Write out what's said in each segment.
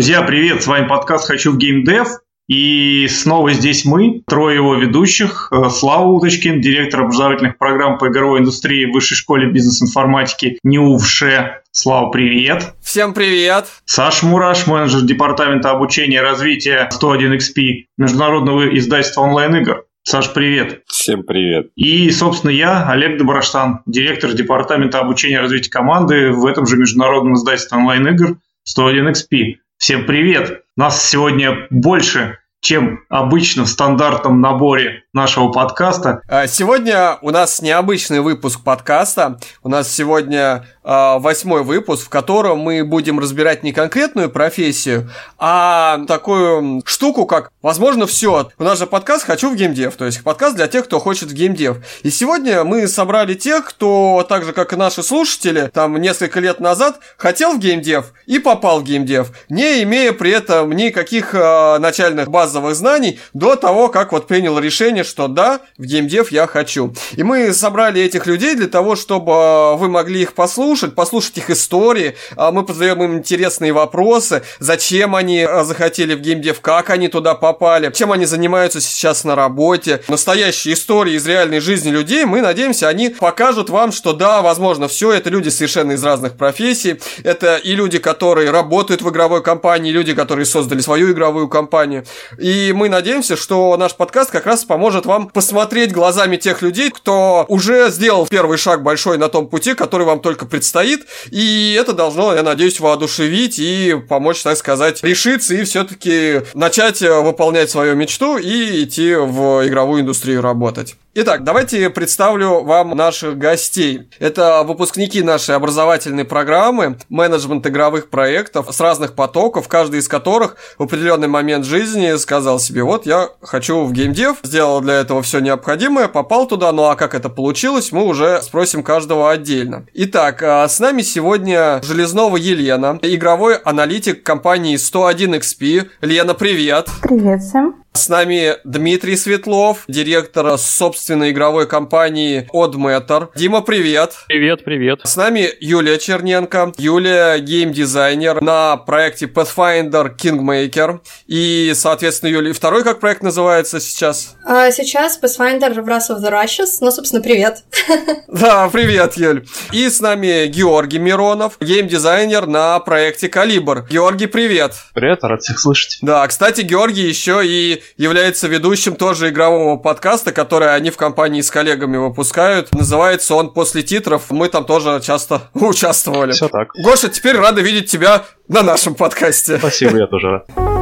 Друзья, привет! С вами подкаст «Хочу в геймдев». И снова здесь мы, трое его ведущих. Э, Слава Уточкин, директор образовательных программ по игровой индустрии в Высшей школе бизнес-информатики НИУВШЕ. Слава, привет! Всем привет! Саш Мураш, менеджер департамента обучения и развития 101XP, международного издательства онлайн-игр. Саш, привет. Всем привет. И, собственно, я, Олег Доброштан, директор департамента обучения и развития команды в этом же международном издательстве онлайн-игр 101XP. Всем привет! Нас сегодня больше, чем обычно в стандартном наборе нашего подкаста. А, сегодня у нас необычный выпуск подкаста. У нас сегодня а, восьмой выпуск, в котором мы будем разбирать не конкретную профессию, а такую штуку, как, возможно, все. У нас же подкаст «Хочу в геймдев», то есть подкаст для тех, кто хочет в геймдев. И сегодня мы собрали тех, кто, так же, как и наши слушатели, там несколько лет назад хотел в геймдев и попал в геймдев, не имея при этом никаких э, начальных базовых знаний до того, как вот принял решение решение, что да, в геймдев я хочу. И мы собрали этих людей для того, чтобы а, вы могли их послушать, послушать их истории. А, мы позадаем им интересные вопросы, зачем они а, захотели в геймдев, как они туда попали, чем они занимаются сейчас на работе. Настоящие истории из реальной жизни людей, мы надеемся, они покажут вам, что да, возможно, все это люди совершенно из разных профессий. Это и люди, которые работают в игровой компании, люди, которые создали свою игровую компанию. И мы надеемся, что наш подкаст как раз поможет поможет вам посмотреть глазами тех людей, кто уже сделал первый шаг большой на том пути, который вам только предстоит. И это должно, я надеюсь, воодушевить и помочь, так сказать, решиться и все-таки начать выполнять свою мечту и идти в игровую индустрию работать. Итак, давайте представлю вам наших гостей. Это выпускники нашей образовательной программы, менеджмент игровых проектов с разных потоков, каждый из которых в определенный момент жизни сказал себе, вот я хочу в геймдев, сделал для этого все необходимое, попал туда, ну а как это получилось, мы уже спросим каждого отдельно. Итак, а, с нами сегодня Железнова Елена, игровой аналитик компании 101XP. Лена, привет! Привет всем! С нами Дмитрий Светлов, директор собственной игровой компании Oddmatter. Дима, привет. Привет, привет. С нами Юлия Черненко. Юлия геймдизайнер на проекте Pathfinder Kingmaker. И, соответственно, Юлия, второй как проект называется сейчас? А, сейчас Pathfinder Wrath of the Righteous. Ну, собственно, привет. Да, привет, Юль. И с нами Георгий Миронов, геймдизайнер на проекте Калибр. Георгий, привет. Привет, рад всех слышать. Да, кстати, Георгий еще и является ведущим тоже игрового подкаста, который они в компании с коллегами выпускают. Называется он «После титров». Мы там тоже часто участвовали. Все так. Гоша, теперь рады видеть тебя на нашем подкасте. Спасибо, я тоже рад.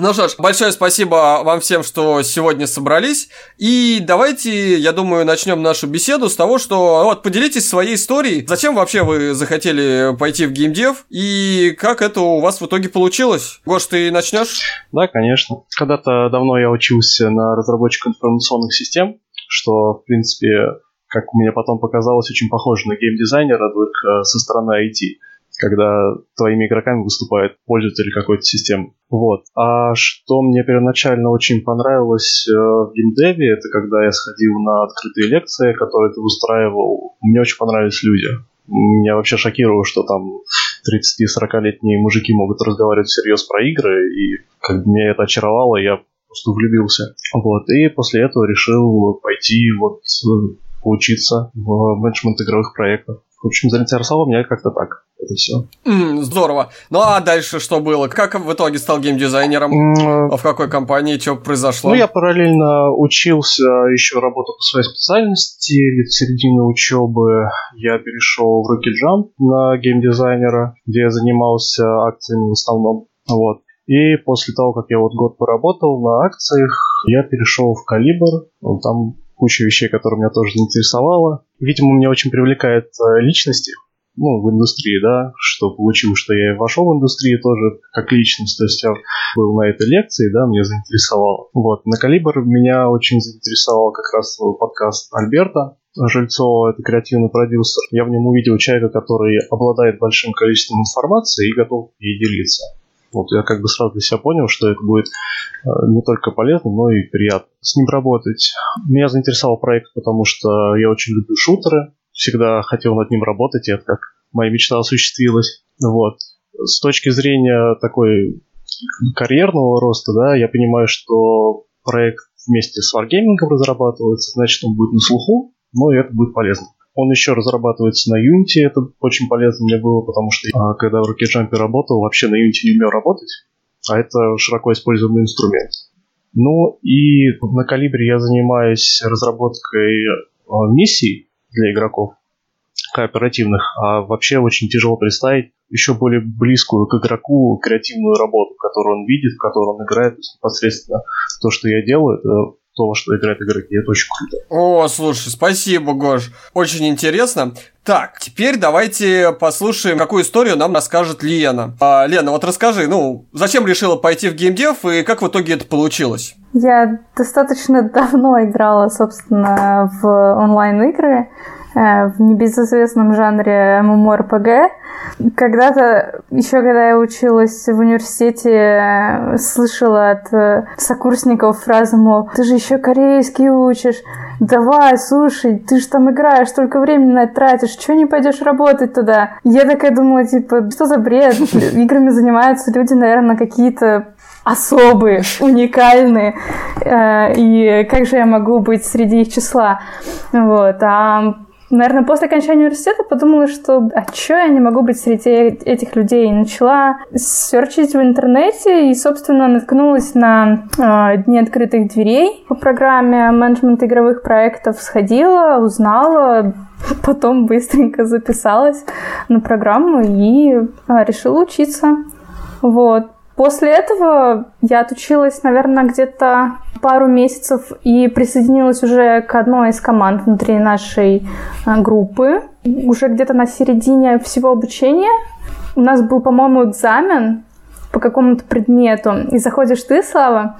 Ну что ж, большое спасибо вам всем, что сегодня собрались. И давайте, я думаю, начнем нашу беседу с того, что вот поделитесь своей историей. Зачем вообще вы захотели пойти в геймдев и как это у вас в итоге получилось? Гош, ты начнешь? Да, конечно. Когда-то давно я учился на разработчика информационных систем, что, в принципе, как мне потом показалось, очень похоже на геймдизайнера, только со стороны IT когда твоими игроками выступает пользователь какой-то системы. Вот. А что мне первоначально очень понравилось э, в геймдеве, это когда я сходил на открытые лекции, которые ты устраивал. Мне очень понравились люди. Меня вообще шокировало, что там 30-40-летние мужики могут разговаривать всерьез про игры, и как бы меня это очаровало, я просто влюбился. Вот. И после этого решил пойти вот э, поучиться в менеджмент игровых проектов. В общем, заинтересовало меня как-то так. Это все. Mm, здорово. Ну а дальше что было? Как в итоге стал геймдизайнером? Mm. В какой компании? Что произошло? Ну, я параллельно учился, еще работал по своей специальности. В середине учебы я перешел в Rocket Jump на геймдизайнера, где я занимался акциями в основном. Вот. И после того, как я вот год поработал на акциях, я перешел в Калибр. Там куча вещей, которые меня тоже заинтересовало. Видимо, меня очень привлекает э, личности, ну, в индустрии, да, что получилось, что я вошел в индустрию тоже как личность, то есть я был на этой лекции, да, меня заинтересовало. Вот, на Калибр меня очень заинтересовал как раз подкаст Альберта, Жильцова, это креативный продюсер. Я в нем увидел человека, который обладает большим количеством информации и готов ей делиться. Вот я как бы сразу для себя понял, что это будет э, не только полезно, но и приятно с ним работать. Меня заинтересовал проект, потому что я очень люблю шутеры, всегда хотел над ним работать, и это как моя мечта осуществилась. Вот. С точки зрения такой карьерного роста, да, я понимаю, что проект вместе с Wargaming разрабатывается, значит, он будет на слуху, но и это будет полезно. Он еще разрабатывается на Unity, это очень полезно мне было, потому что а, когда в Rocket работал, вообще на Unity не умел работать, а это широко используемый инструмент. Ну и на Калибре я занимаюсь разработкой а, миссий для игроков кооперативных, а вообще очень тяжело представить еще более близкую к игроку креативную работу, которую он видит, в которой он играет, непосредственно то, что я делаю, это то, во что играют игроки. Это очень круто. О, слушай, спасибо, Гош. Очень интересно. Так, теперь давайте послушаем, какую историю нам расскажет Лена. А, Лена, вот расскажи, ну, зачем решила пойти в геймдев и как в итоге это получилось? Я достаточно давно играла, собственно, в онлайн-игры. Э, в небезызвестном жанре MMORPG. Когда-то, еще когда я училась в университете, э, слышала от э, сокурсников фразу, мол, ты же еще корейский учишь, давай, слушай, ты же там играешь, столько времени на это тратишь, что не пойдешь работать туда? Я такая думала, типа, что за бред? Играми занимаются люди, наверное, какие-то особые, уникальные, и как же я могу быть среди их числа? Вот. А Наверное, после окончания университета подумала, что а чё я не могу быть среди этих людей? И начала серчить в интернете и, собственно, наткнулась на э, Дни открытых дверей по программе менеджмент игровых проектов. Сходила, узнала, потом быстренько записалась на программу и э, решила учиться. Вот. После этого я отучилась, наверное, где-то пару месяцев и присоединилась уже к одной из команд внутри нашей э, группы. Уже где-то на середине всего обучения у нас был, по-моему, экзамен по какому-то предмету, и заходишь ты, Слава,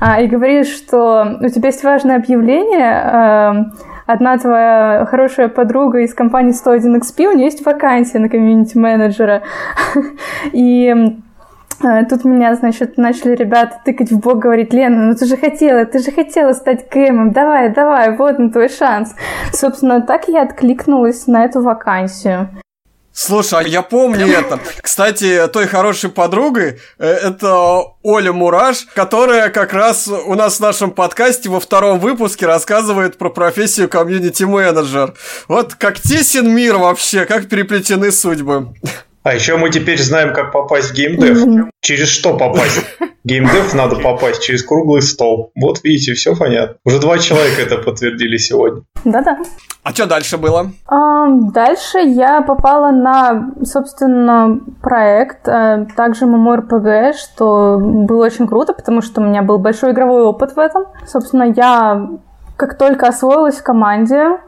а, и говоришь, что у тебя есть важное объявление, э, одна твоя хорошая подруга из компании 101XP, у нее есть вакансия на комьюнити-менеджера. И а, тут меня, значит, начали ребята тыкать в бок, говорить, Лена, ну ты же хотела, ты же хотела стать КМом, давай, давай, вот он твой шанс. Собственно, так я откликнулась на эту вакансию. Слушай, а я помню это. Кстати, той хорошей подругой э, это Оля Мураш, которая как раз у нас в нашем подкасте во втором выпуске рассказывает про профессию комьюнити-менеджер. Вот как тесен мир вообще, как переплетены судьбы. А еще мы теперь знаем, как попасть в геймдев. Mm-hmm. Через что попасть? Геймдев надо попасть через круглый стол. Вот видите, все понятно. Уже два человека это подтвердили сегодня. Да-да. А что дальше было? дальше я попала на, собственно, проект, э, также MMORPG, что было очень круто, потому что у меня был большой игровой опыт в этом. Собственно, я как только освоилась в команде,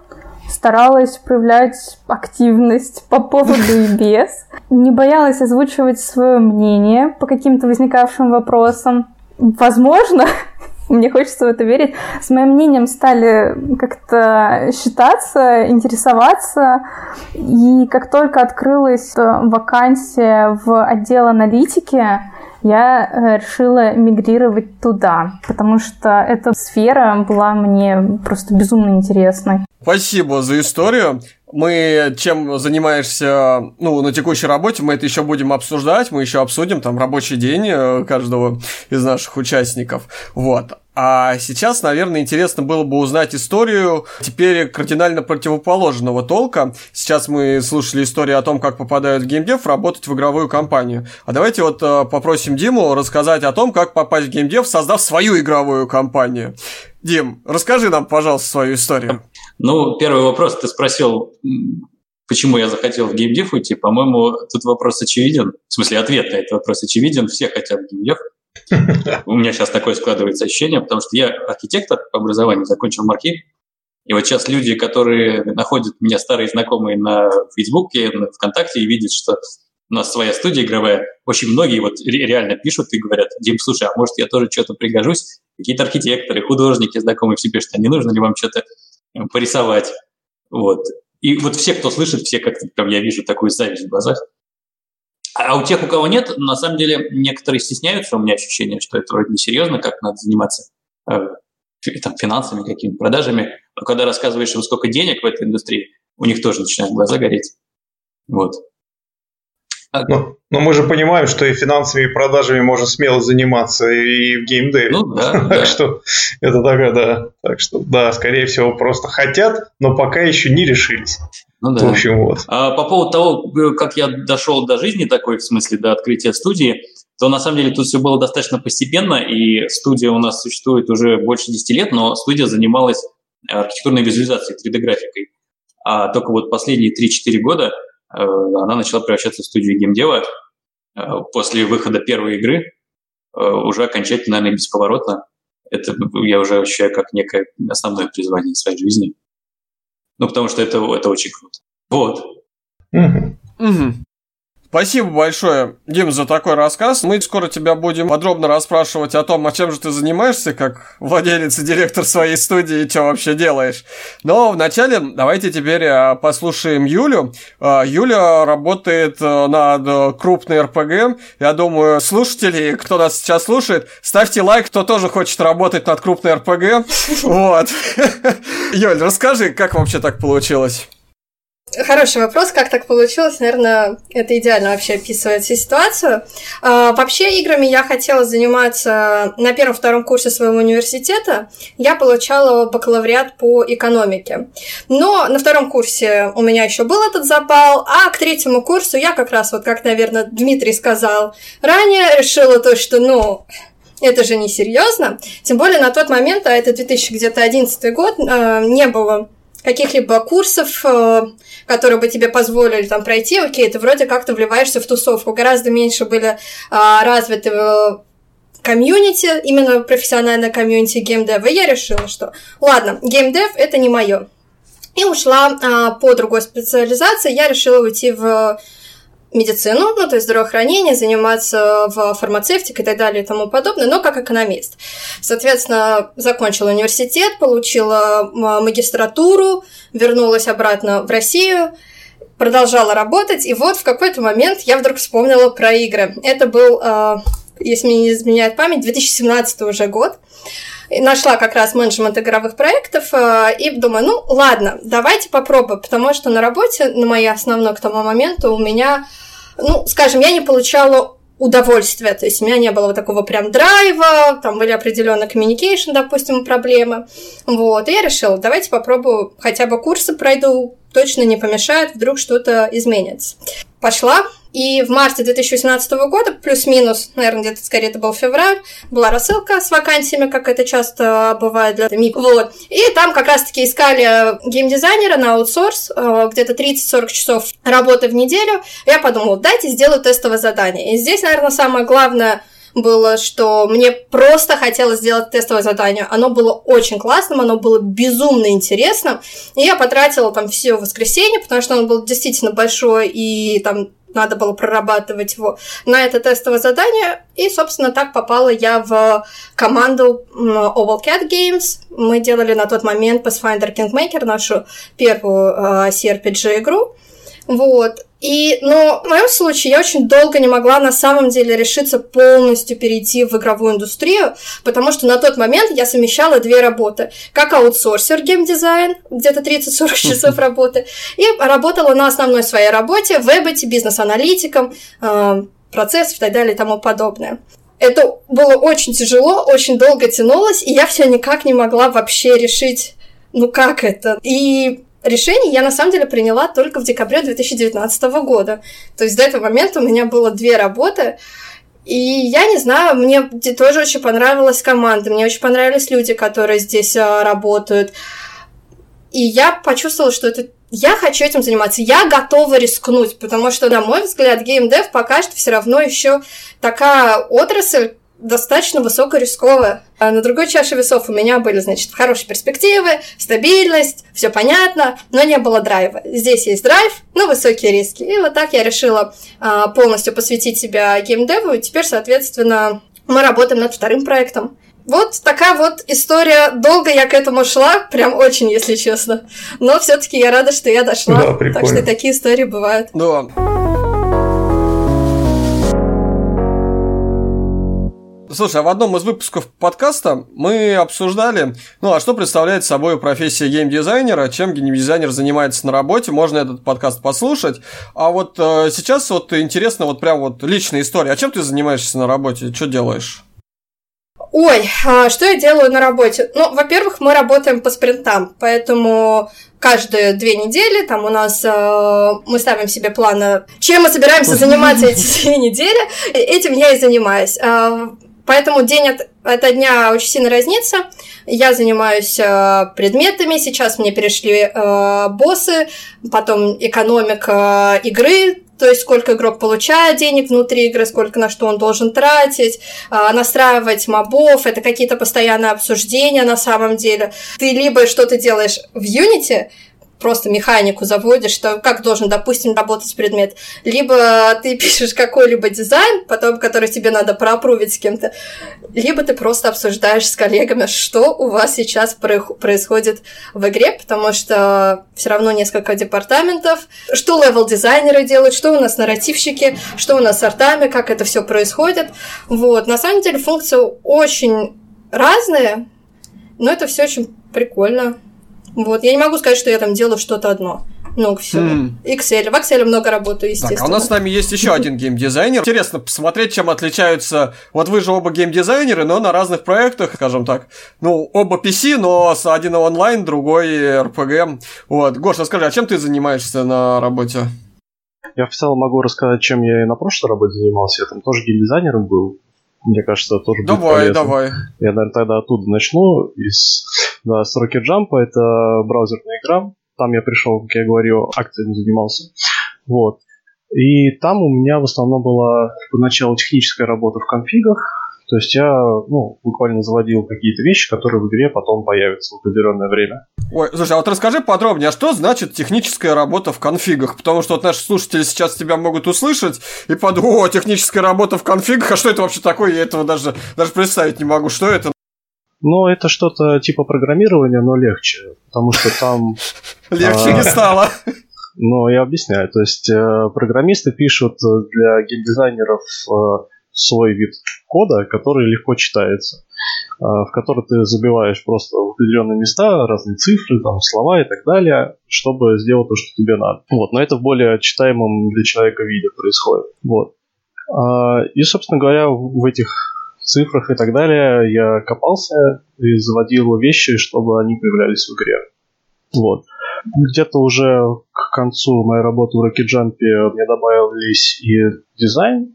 старалась проявлять активность по поводу и без, не боялась озвучивать свое мнение по каким-то возникавшим вопросам. Возможно, мне хочется в это верить, с моим мнением стали как-то считаться, интересоваться. И как только открылась вакансия в отдел аналитики, я э, решила мигрировать туда, потому что эта сфера была мне просто безумно интересной. Спасибо за историю. Мы чем занимаешься, ну, на текущей работе, мы это еще будем обсуждать, мы еще обсудим там рабочий день э, каждого из наших участников. Вот. А сейчас, наверное, интересно было бы узнать историю теперь кардинально противоположного толка. Сейчас мы слушали историю о том, как попадают в геймдев работать в игровую компанию. А давайте вот э, попросим Диму рассказать о том, как попасть в геймдев, создав свою игровую компанию. Дим, расскажи нам, пожалуйста, свою историю. Ну, первый вопрос ты спросил, почему я захотел в геймдев уйти. По-моему, тут вопрос очевиден. В смысле, ответ на этот вопрос очевиден. Все хотят в геймдев. У меня сейчас такое складывается ощущение, потому что я архитектор по образованию, закончил марки. И вот сейчас люди, которые находят меня старые знакомые на Фейсбуке, на ВКонтакте и видят, что у нас своя студия игровая, очень многие вот реально пишут и говорят, Дим, слушай, а может я тоже что-то пригожусь? Какие-то архитекторы, художники знакомые все пишут, а не нужно ли вам что-то э, порисовать? Вот. И вот все, кто слышит, все как-то прям я вижу такую зависть в глазах. А у тех, у кого нет, на самом деле некоторые стесняются, у меня ощущение, что это вроде несерьезно, как надо заниматься э, там, финансами, какими-то продажами. Но когда рассказываешь им, сколько денег в этой индустрии, у них тоже начинают глаза гореть. Вот. Но, но мы же понимаем, что и финансовыми продажами можно смело заниматься и в геймдеве. Ну да. так да. что это такая, да. Так что, да, скорее всего, просто хотят, но пока еще не решились. Ну да. В общем, вот. А по поводу того, как я дошел до жизни такой, в смысле, до открытия студии, то на самом деле тут все было достаточно постепенно, и студия у нас существует уже больше 10 лет, но студия занималась архитектурной визуализацией, 3D-графикой. А только вот последние 3-4 года э, она начала превращаться в студию геймдева. Э, после выхода первой игры э, уже окончательно, наверное, бесповоротно. Это я уже ощущаю как некое основное призвание своей жизни. Ну, потому что это, это очень круто. Вот. Угу. Угу. Спасибо большое, Дим, за такой рассказ. Мы скоро тебя будем подробно расспрашивать о том, о чем же ты занимаешься, как владелец и директор своей студии, и что вообще делаешь. Но вначале давайте теперь а, послушаем Юлю. А, Юля работает а, над крупной РПГ. Я думаю, слушатели, кто нас сейчас слушает, ставьте лайк, кто тоже хочет работать над крупной РПГ. Вот. Юль, расскажи, как вообще так получилось? Хороший вопрос, как так получилось? Наверное, это идеально вообще описывает всю ситуацию. А, вообще играми я хотела заниматься на первом-втором курсе своего университета. Я получала бакалавриат по экономике. Но на втором курсе у меня еще был этот запал, а к третьему курсу я как раз, вот как, наверное, Дмитрий сказал ранее, решила то, что, ну, это же не серьезно. Тем более на тот момент, а это 2011 год, а, не было каких-либо курсов, э, которые бы тебе позволили там пройти, окей, ты вроде как-то вливаешься в тусовку. Гораздо меньше были а, развиты э, комьюнити, именно профессиональное комьюнити геймдева, и я решила, что ладно, геймдев это не мое. И ушла а, по другой специализации, я решила уйти в медицину, ну, то есть здравоохранение, заниматься в фармацевтике и так далее и тому подобное, но как экономист. Соответственно, закончила университет, получила магистратуру, вернулась обратно в Россию, продолжала работать, и вот в какой-то момент я вдруг вспомнила про игры. Это был, а, если мне не изменяет память, 2017 уже год. Нашла как раз менеджмент игровых проектов а, и думаю, ну ладно, давайте попробуем, потому что на работе, на моей основной к тому моменту, у меня ну, скажем, я не получала удовольствия, то есть у меня не было вот такого прям драйва, там были определенные communication, допустим, проблемы, вот, и я решила, давайте попробую, хотя бы курсы пройду, точно не помешает, вдруг что-то изменится. Пошла, и в марте 2018 года, плюс-минус, наверное, где-то скорее это был февраль, была рассылка с вакансиями, как это часто бывает для МИП. Вот. И там как раз-таки искали геймдизайнера на аутсорс, э, где-то 30-40 часов работы в неделю. Я подумала, дайте сделаю тестовое задание. И здесь, наверное, самое главное было, что мне просто хотелось сделать тестовое задание. Оно было очень классным, оно было безумно интересным. И я потратила там все воскресенье, потому что оно было действительно большое, и там надо было прорабатывать его на это тестовое задание. И, собственно, так попала я в команду Oval Cat Games. Мы делали на тот момент Pathfinder Kingmaker, нашу первую uh, CRPG-игру. Вот. И, но в моем случае я очень долго не могла на самом деле решиться полностью перейти в игровую индустрию, потому что на тот момент я совмещала две работы. Как аутсорсер геймдизайн, где-то 30-40 часов работы, и работала на основной своей работе, в вебете, бизнес-аналитиком, э, процессов и так далее и тому подобное. Это было очень тяжело, очень долго тянулось, и я все никак не могла вообще решить, ну как это. И решение я на самом деле приняла только в декабре 2019 года. То есть до этого момента у меня было две работы. И я не знаю, мне тоже очень понравилась команда, мне очень понравились люди, которые здесь а, работают. И я почувствовала, что это я хочу этим заниматься, я готова рискнуть, потому что, на мой взгляд, геймдев пока что все равно еще такая отрасль, достаточно высокорисковая. А на другой чаше весов у меня были, значит, хорошие перспективы, стабильность, все понятно, но не было драйва. Здесь есть драйв, но высокие риски. И вот так я решила а, полностью посвятить себя геймдеву, и теперь, соответственно, мы работаем над вторым проектом. Вот такая вот история. Долго я к этому шла, прям очень, если честно. Но все-таки я рада, что я дошла. Да, прикольно. так что такие истории бывают. Да. Слушай, а в одном из выпусков подкаста мы обсуждали, ну, а что представляет собой профессия геймдизайнера, чем геймдизайнер занимается на работе, можно этот подкаст послушать. А вот э, сейчас вот интересно вот прям вот личная история. А чем ты занимаешься на работе? Что делаешь? Ой, а что я делаю на работе? Ну, во-первых, мы работаем по спринтам, поэтому каждые две недели там у нас э, мы ставим себе планы, чем мы собираемся заниматься эти две недели, этим я и занимаюсь. Э, поэтому день от, от дня очень сильно разнится. Я занимаюсь э, предметами, сейчас мне перешли э, боссы, потом экономика игры, то есть сколько игрок получает денег внутри игры, сколько на что он должен тратить, а, настраивать мобов, это какие-то постоянные обсуждения на самом деле. Ты либо что-то делаешь в Unity, просто механику заводишь, что как должен, допустим, работать предмет. Либо ты пишешь какой-либо дизайн, потом, который тебе надо проапрувить с кем-то, либо ты просто обсуждаешь с коллегами, что у вас сейчас происходит в игре, потому что все равно несколько департаментов, что левел-дизайнеры делают, что у нас нарративщики, что у нас с артами, как это все происходит. Вот. На самом деле функции очень разные, но это все очень прикольно. Вот, я не могу сказать, что я там делаю что-то одно. Много всего. Mm. Excel. В Excel много работаю, естественно. Так, а у нас с нами есть еще один геймдизайнер. Интересно посмотреть, чем отличаются... Вот вы же оба геймдизайнеры, но на разных проектах, скажем так. Ну, оба PC, но с один онлайн, другой RPG. Вот. Гош, расскажи, а чем ты занимаешься на работе? Я в целом могу рассказать, чем я и на прошлой работе занимался. Я там тоже геймдизайнером был мне кажется, тоже давай, будет Давай, давай. Я, наверное, тогда оттуда начну. Из, да, с Rocket Jump, это браузерная игра. Там я пришел, как я говорю, акциями занимался. Вот. И там у меня в основном была поначалу техническая работа в конфигах, то есть я ну, буквально заводил какие-то вещи, которые в игре потом появятся в определенное время. Ой, слушай, а вот расскажи подробнее, а что значит техническая работа в конфигах? Потому что вот наши слушатели сейчас тебя могут услышать и подумать, о, техническая работа в конфигах, а что это вообще такое? Я этого даже, даже представить не могу. Что это? Ну, это что-то типа программирования, но легче, потому что там... Легче не а, стало. Ну, я объясняю. То есть э, программисты пишут для геймдизайнеров э, свой вид кода, который легко читается, в который ты забиваешь просто в определенные места, разные цифры, там, слова и так далее, чтобы сделать то, что тебе надо. Вот, но это в более читаемом для человека виде происходит. Вот. А, и, собственно говоря, в этих цифрах и так далее я копался и заводил вещи, чтобы они появлялись в игре. Вот. Где-то уже к концу моей работы в Rocket Jump мне добавились и дизайн,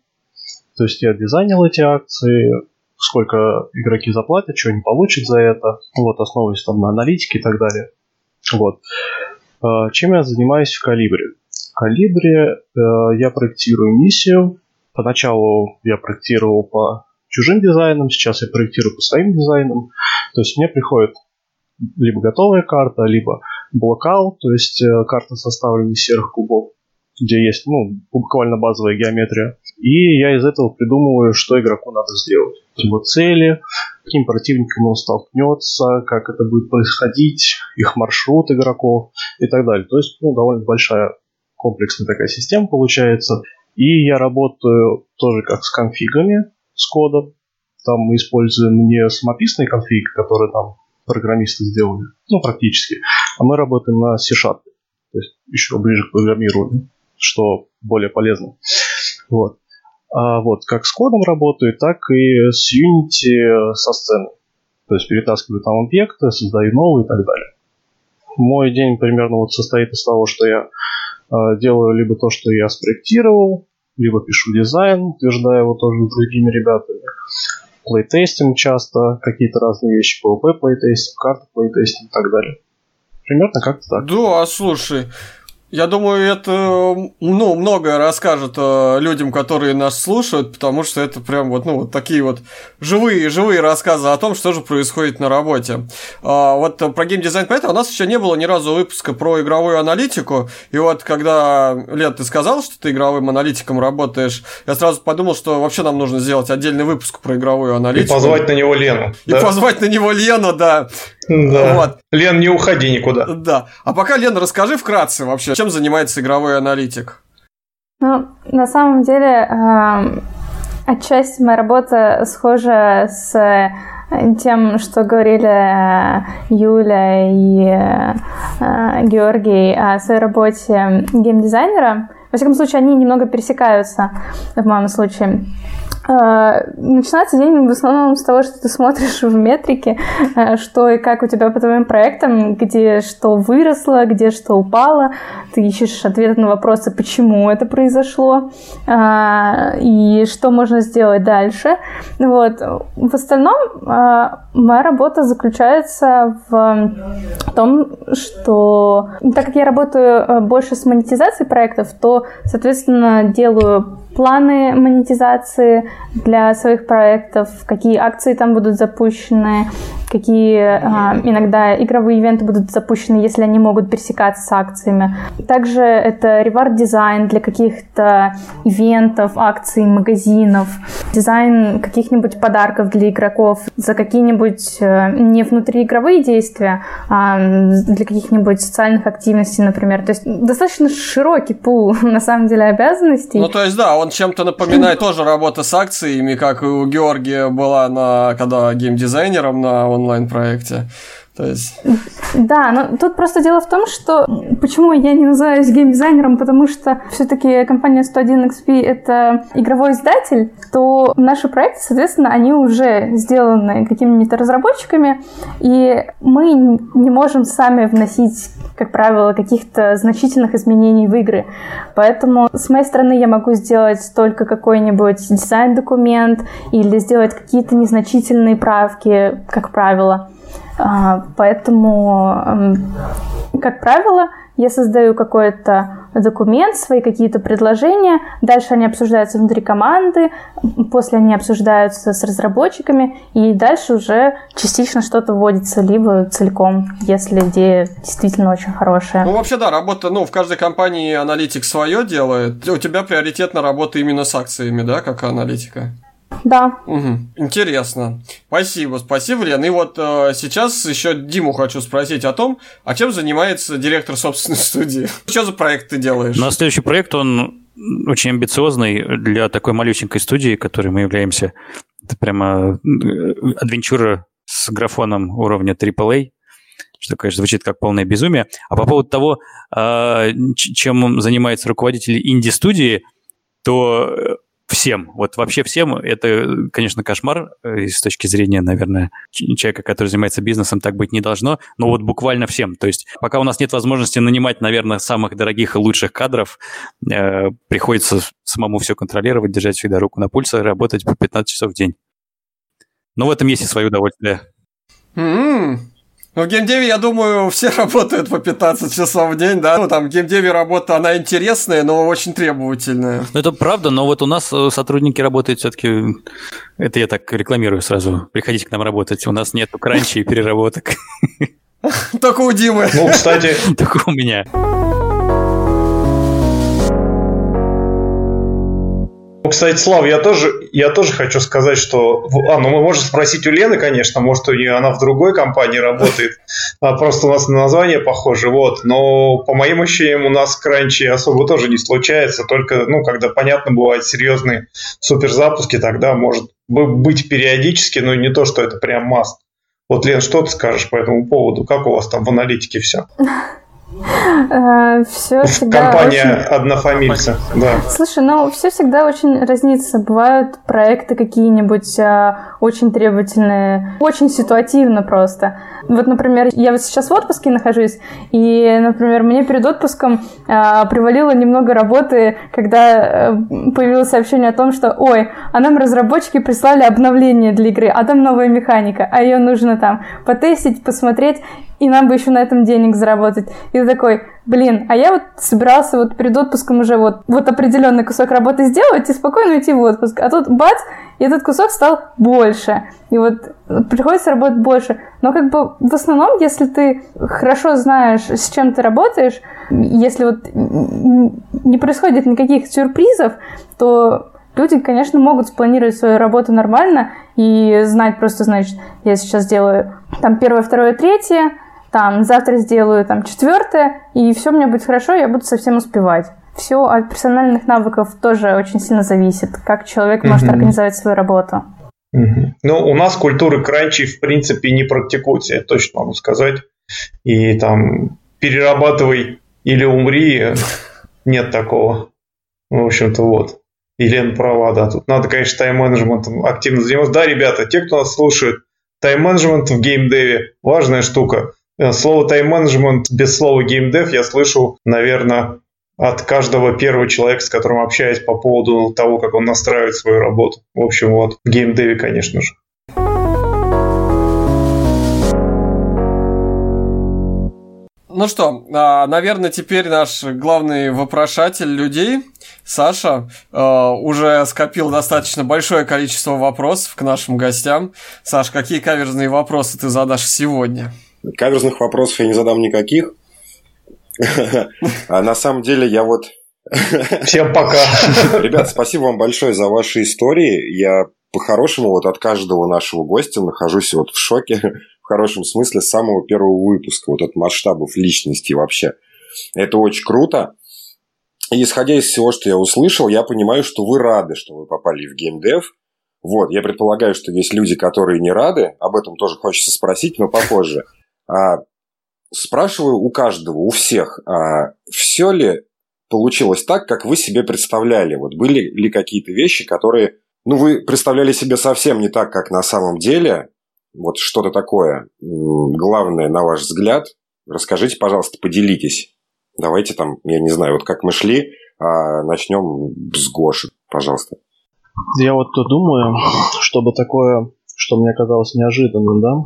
то есть я дизайнил эти акции, сколько игроки заплатят, что они получат за это, вот, основываясь там на аналитике и так далее. Вот. А, чем я занимаюсь в Калибре? В Калибре э, я проектирую миссию. Поначалу я проектировал по чужим дизайнам, сейчас я проектирую по своим дизайнам. То есть мне приходит либо готовая карта, либо блокаут, то есть э, карта составлена из серых кубов, где есть ну, буквально базовая геометрия. И я из этого придумываю, что игроку надо сделать. Его цели, каким противником он столкнется, как это будет происходить, их маршрут игроков и так далее. То есть ну, довольно большая комплексная такая система получается. И я работаю тоже как с конфигами, с кодом. Там мы используем не самописные конфиги, которые там программисты сделали, ну, практически, а мы работаем на C-Sharp, то есть еще ближе к программированию, что более полезно. Вот. А вот как с кодом работаю, так и с Unity со сцены. То есть перетаскиваю там объекты, создаю новые и так далее. Мой день примерно вот состоит из того, что я э, делаю либо то, что я спроектировал, либо пишу дизайн, утверждаю его тоже с другими ребятами. Плейтестинг часто, какие-то разные вещи, PvP плейтестинг, карты плейтестинг и так далее. Примерно как-то так. Да, слушай, я думаю, это ну, многое расскажет э, людям, которые нас слушают, потому что это прям вот, ну, вот такие вот живые, живые рассказы о том, что же происходит на работе. А, вот про геймдизайн поэтому у нас еще не было ни разу выпуска про игровую аналитику, и вот когда, Лет, ты сказал, что ты игровым аналитиком работаешь, я сразу подумал, что вообще нам нужно сделать отдельный выпуск про игровую аналитику. И позвать на него Лену. И да? позвать на него Лену, да. Да. Вот. Лен, не уходи никуда. Да. А пока, Лен, расскажи вкратце вообще, чем занимается игровой аналитик? Ну, на самом деле, э, Отчасти моя работа схожа с тем, что говорили Юля и Георгий о своей работе геймдизайнера. Во всяком случае, они немного пересекаются в моем случае. А, начинается день в основном с того, что ты смотришь в метрике, а, что и как у тебя по твоим проектам, где что выросло, где что упало. Ты ищешь ответы на вопросы, почему это произошло а, и что можно сделать дальше. Вот. В остальном моя работа заключается в том, что так как я работаю больше с монетизацией проектов, то, соответственно, делаю планы монетизации для своих проектов, какие акции там будут запущены, какие а, иногда игровые ивенты будут запущены, если они могут пересекаться с акциями. Также это ревард-дизайн для каких-то ивентов, акций, магазинов, дизайн каких-нибудь подарков для игроков за какие-нибудь э, не внутриигровые действия, а для каких-нибудь социальных активностей, например. То есть достаточно широкий пул, на самом деле, обязанностей. Ну, то есть, да, он чем-то напоминает тоже работа с акциями, как и у Георгия была на, когда геймдизайнером на онлайн-проекте. То есть... Да, но тут просто дело в том, что почему я не называюсь геймдизайнером, потому что все-таки компания 101XP это игровой издатель, то наши проекты, соответственно, они уже сделаны какими-то разработчиками, и мы не можем сами вносить, как правило, каких-то значительных изменений в игры. Поэтому с моей стороны я могу сделать только какой-нибудь дизайн-документ или сделать какие-то незначительные правки, как правило. А, поэтому, как правило, я создаю какой-то документ, свои какие-то предложения, дальше они обсуждаются внутри команды, после они обсуждаются с разработчиками, и дальше уже частично что-то вводится, либо целиком, если идея действительно очень хорошая. Ну, вообще, да, работа, ну, в каждой компании аналитик свое делает. У тебя приоритетно работа именно с акциями, да, как аналитика? Да. Угу. Интересно. Спасибо, спасибо, Лен. И вот э, сейчас еще Диму хочу спросить о том, а чем занимается директор собственной студии? Что за проект ты делаешь? На следующий проект, он очень амбициозный для такой малюсенькой студии, которой мы являемся. Это прямо э, адвенчура с графоном уровня AAA, что, конечно, звучит как полное безумие. А по поводу того, э, чем занимается руководитель инди-студии, то э, всем, вот вообще всем, это, конечно, кошмар э, с точки зрения, наверное, человека, который занимается бизнесом, так быть не должно, но вот буквально всем. То есть пока у нас нет возможности нанимать, наверное, самых дорогих и лучших кадров, э, приходится самому все контролировать, держать всегда руку на пульсе, работать по 15 часов в день. Но в этом есть и свое удовольствие. Mm-hmm. Ну, в геймдеве, я думаю, все работают по 15 часов в день, да? Ну, там, в геймдеве работа, она интересная, но очень требовательная. Ну, это правда, но вот у нас э, сотрудники работают все таки это я так рекламирую сразу, приходите к нам работать, у нас нет кранчей и переработок. Только у Димы. Ну, кстати... Только у меня. Ну, кстати, Слав, я тоже, я тоже хочу сказать, что... А, ну мы можем спросить у Лены, конечно, может, у нее она в другой компании работает, а просто у нас на название похоже, вот. Но по моим ощущениям у нас кранчи особо тоже не случается, только, ну, когда, понятно, бывают серьезные суперзапуски, тогда может быть периодически, но не то, что это прям маст. Вот, Лен, что ты скажешь по этому поводу? Как у вас там в аналитике все? Э, все всегда Компания очень... однофамильца, да. Слушай, ну все всегда очень разнится. Бывают проекты какие-нибудь а, очень требовательные, очень ситуативно просто. Вот, например, я вот сейчас в отпуске нахожусь, и, например, мне перед отпуском а, привалило немного работы, когда а, появилось сообщение о том, что, ой, а нам разработчики прислали обновление для игры, а там новая механика, а ее нужно там потестить, посмотреть, и нам бы еще на этом денег заработать. И ты такой, блин, а я вот собирался вот перед отпуском уже вот, вот определенный кусок работы сделать и спокойно уйти в отпуск. А тут бац, и этот кусок стал больше. И вот приходится работать больше. Но как бы в основном, если ты хорошо знаешь, с чем ты работаешь, если вот не происходит никаких сюрпризов, то люди, конечно, могут спланировать свою работу нормально и знать просто, значит, я сейчас делаю там первое, второе, третье, там завтра сделаю там четвертое, и все у меня будет хорошо, я буду совсем успевать. все от персональных навыков тоже очень сильно зависит, как человек может mm-hmm. организовать свою работу. Mm-hmm. Ну, у нас культуры кранчи, в принципе, не практикуется, я точно могу сказать. И там перерабатывай или умри, нет такого. В общем-то, вот. Елена права, да. Тут надо, конечно, тайм-менеджментом активно заниматься. Да, ребята, те, кто нас слушает, тайм-менеджмент в геймдеве – важная штука. Э, слово тайм-менеджмент без слова геймдев я слышу, наверное, от каждого первого человека, с которым общаюсь по поводу того, как он настраивает свою работу. В общем, вот, в геймдеве, конечно же. Ну что, а, наверное, теперь наш главный вопрошатель людей, Саша, а, уже скопил достаточно большое количество вопросов к нашим гостям. Саш, какие каверзные вопросы ты задашь сегодня? Каверзных вопросов я не задам никаких. А на самом деле я вот... Всем пока. Ребят, спасибо вам большое за ваши истории. Я по-хорошему вот от каждого нашего гостя нахожусь вот в шоке в хорошем смысле с самого первого выпуска, вот от масштабов личности вообще. Это очень круто. И исходя из всего, что я услышал, я понимаю, что вы рады, что вы попали в геймдев. Вот, я предполагаю, что есть люди, которые не рады. Об этом тоже хочется спросить, но попозже. А, спрашиваю у каждого, у всех, а все ли получилось так, как вы себе представляли? Вот были ли какие-то вещи, которые, ну, вы представляли себе совсем не так, как на самом деле, вот что-то такое главное, на ваш взгляд, расскажите, пожалуйста, поделитесь. Давайте там, я не знаю, вот как мы шли, а начнем с Гоши, пожалуйста. Я вот думаю, чтобы такое, что мне казалось неожиданным, да?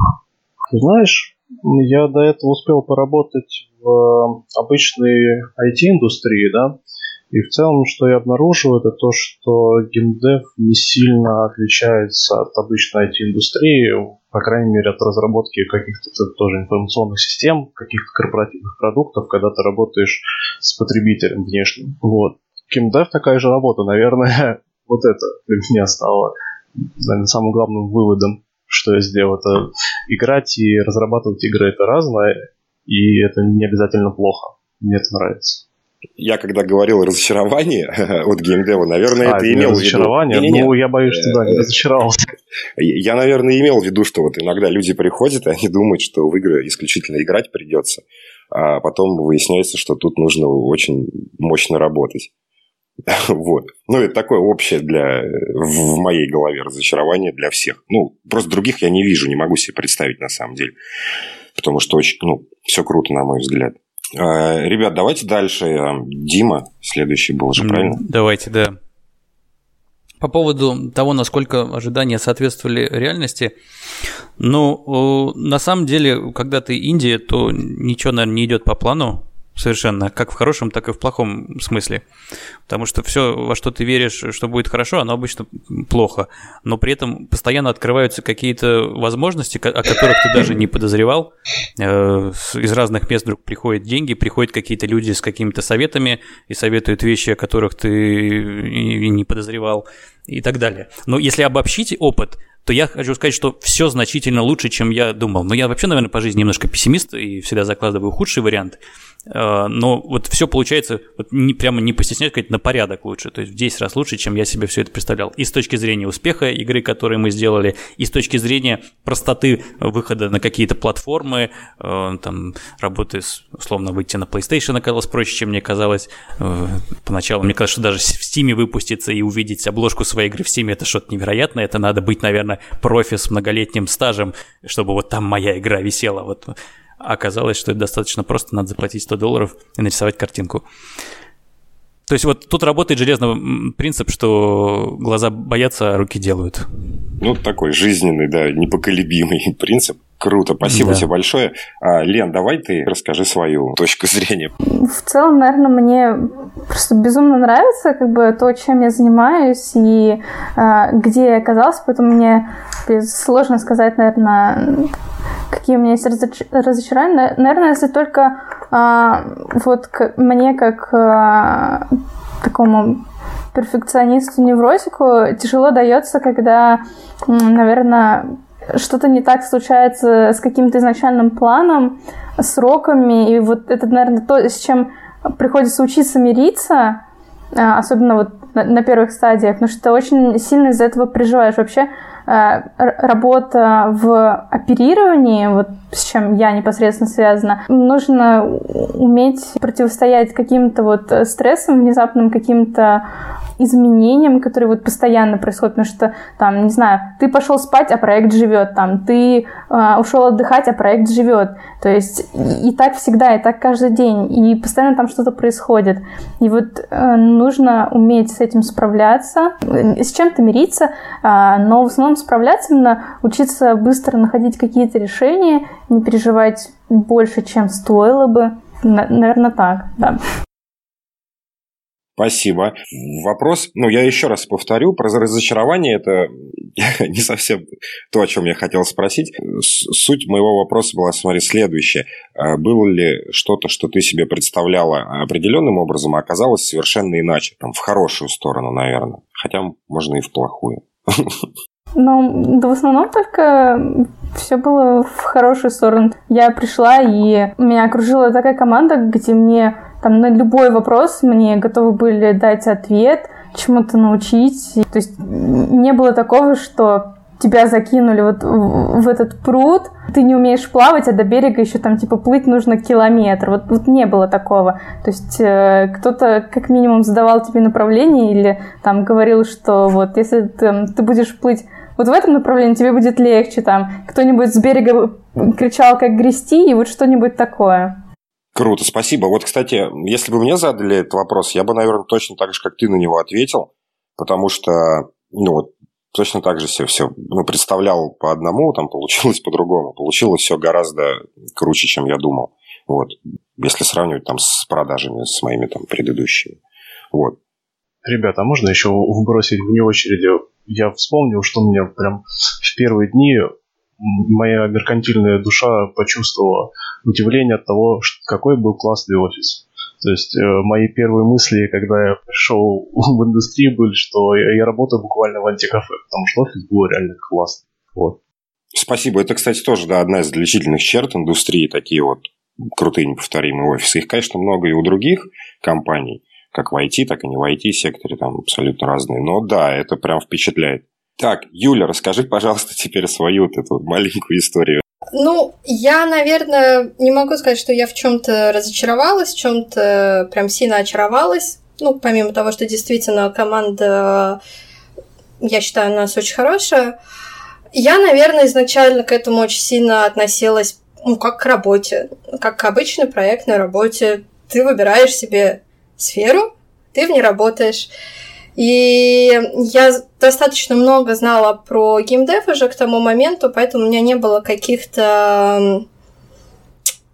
знаешь, я до этого успел поработать в обычной IT-индустрии, да, и в целом, что я обнаружил, это то, что геймдев не сильно отличается от обычной IT-индустрии, по крайней мере, от разработки каких-то тоже информационных систем, каких-то корпоративных продуктов, когда ты работаешь с потребителем внешним. Вот. Геймдев такая же работа, наверное, вот это для меня стало наверное, самым главным выводом, что я сделал. Это играть и разрабатывать игры это разное, и это не обязательно плохо. Мне это нравится я когда говорил разочарование от геймдева, наверное, а, это имел в виду... Разочарование? Не. Ну, я боюсь, что да, не разочаровался. Я, наверное, имел в виду, что вот иногда люди приходят, и они думают, что в игры исключительно играть придется, а потом выясняется, что тут нужно очень мощно работать. Вот. Ну, это такое общее для, в моей голове разочарование для всех. Ну, просто других я не вижу, не могу себе представить на самом деле. Потому что очень, ну, все круто, на мой взгляд. А, ребят, давайте дальше. Дима следующий был же, правильно? Давайте, да. По поводу того, насколько ожидания соответствовали реальности, ну, на самом деле, когда ты Индия, то ничего, наверное, не идет по плану совершенно, как в хорошем, так и в плохом смысле. Потому что все, во что ты веришь, что будет хорошо, оно обычно плохо. Но при этом постоянно открываются какие-то возможности, о которых ты даже не подозревал. Э, из разных мест вдруг приходят деньги, приходят какие-то люди с какими-то советами и советуют вещи, о которых ты не подозревал и так далее. Но если обобщить опыт, то я хочу сказать, что все значительно лучше, чем я думал. Но я вообще, наверное, по жизни немножко пессимист и всегда закладываю худший вариант. Э, но вот все получается, вот не, прямо не постесняюсь сказать, на порядок лучше. То есть в 10 раз лучше, чем я себе все это представлял. И с точки зрения успеха игры, которые мы сделали, и с точки зрения простоты выхода на какие-то платформы, э, там, работы, с, условно, выйти на PlayStation оказалось проще, чем мне казалось. Э, поначалу мне казалось, что даже в Steam выпуститься и увидеть обложку своей игры в Steam это что-то невероятное. Это надо быть, наверное, наверное, профи с многолетним стажем, чтобы вот там моя игра висела. Вот оказалось, что это достаточно просто, надо заплатить 100 долларов и нарисовать картинку. То есть вот тут работает железный принцип, что глаза боятся, а руки делают. Ну, такой жизненный, да, непоколебимый принцип. Круто, спасибо да. тебе большое. А, Лен, давай ты расскажи свою точку зрения. В целом, наверное, мне просто безумно нравится как бы то, чем я занимаюсь и а, где я оказалась, поэтому мне сложно сказать, наверное, какие у меня есть разоч... разочарования. Наверное, если только вот к... мне как а, такому перфекционисту-невротику тяжело дается, когда, наверное, что-то не так случается с каким-то изначальным планом, сроками, и вот это, наверное, то, с чем приходится учиться мириться, особенно вот на первых стадиях, потому что очень сильно из-за этого переживаешь. Вообще работа в оперировании, вот с чем я непосредственно связана, нужно уметь противостоять каким-то вот стрессам внезапным, каким-то изменениям, которые вот постоянно происходят, потому что там, не знаю, ты пошел спать, а проект живет, там, ты э, ушел отдыхать, а проект живет, то есть и, и так всегда, и так каждый день, и постоянно там что-то происходит, и вот э, нужно уметь с этим справляться, с чем-то мириться, э, но в основном справляться именно учиться быстро находить какие-то решения, не переживать больше, чем стоило бы, наверное, так, да. Спасибо. Вопрос, ну, я еще раз повторю, про разочарование это не совсем то, о чем я хотел спросить. Суть моего вопроса была, смотри, следующая. А было ли что-то, что ты себе представляла определенным образом, а оказалось совершенно иначе? Там, в хорошую сторону, наверное. Хотя, можно и в плохую. Ну, да в основном только все было в хорошую сторону. Я пришла, и меня окружила такая команда, где мне там на любой вопрос мне готовы были дать ответ, чему-то научить. То есть не было такого, что тебя закинули вот в этот пруд, ты не умеешь плавать, а до берега еще там типа плыть нужно километр. Вот, вот не было такого. То есть э, кто-то как минимум задавал тебе направление или там говорил, что вот если ты, ты будешь плыть вот в этом направлении тебе будет легче, там кто-нибудь с берега кричал, как грести, и вот что-нибудь такое. Круто, спасибо. Вот, кстати, если бы мне задали этот вопрос, я бы, наверное, точно так же, как ты на него ответил, потому что, ну, вот, точно так же все, все ну, представлял по одному, там получилось по-другому. Получилось все гораздо круче, чем я думал. Вот. Если сравнивать там с продажами, с моими там предыдущими. Вот. Ребята, а можно еще вбросить вне очереди? Я вспомнил, что мне прям в первые дни моя меркантильная душа почувствовала удивление от того, какой был классный офис. То есть э, мои первые мысли, когда я пришел в индустрию, были, что я, я работаю буквально в антикафе, потому что офис был реально классный. Вот. Спасибо. Это, кстати, тоже да, одна из отличительных черт индустрии, такие вот крутые неповторимые офисы. Их, конечно, много и у других компаний, как в IT, так и не в IT-секторе, там абсолютно разные. Но да, это прям впечатляет. Так, Юля, расскажи, пожалуйста, теперь свою вот эту маленькую историю. Ну, я, наверное, не могу сказать, что я в чем-то разочаровалась, в чем-то прям сильно очаровалась. Ну, помимо того, что действительно команда, я считаю, у нас очень хорошая. Я, наверное, изначально к этому очень сильно относилась, ну, как к работе, как к обычной проектной работе. Ты выбираешь себе сферу, ты в ней работаешь. И я достаточно много знала про геймдев уже к тому моменту, поэтому у меня не было каких-то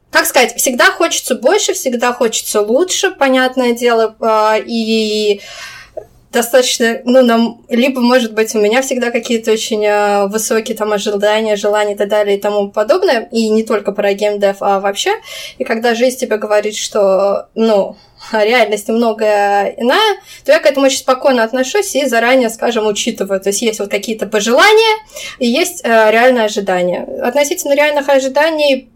как сказать, всегда хочется больше, всегда хочется лучше, понятное дело, а, и достаточно, ну, нам, либо, может быть, у меня всегда какие-то очень а, высокие там ожидания, желания и так далее и тому подобное, и не только про геймдев, а вообще. И когда жизнь тебе говорит, что, ну, реальность немного иная, то я к этому очень спокойно отношусь и заранее, скажем, учитываю. То есть есть вот какие-то пожелания и есть э, реальное ожидание. Относительно реальных ожиданий,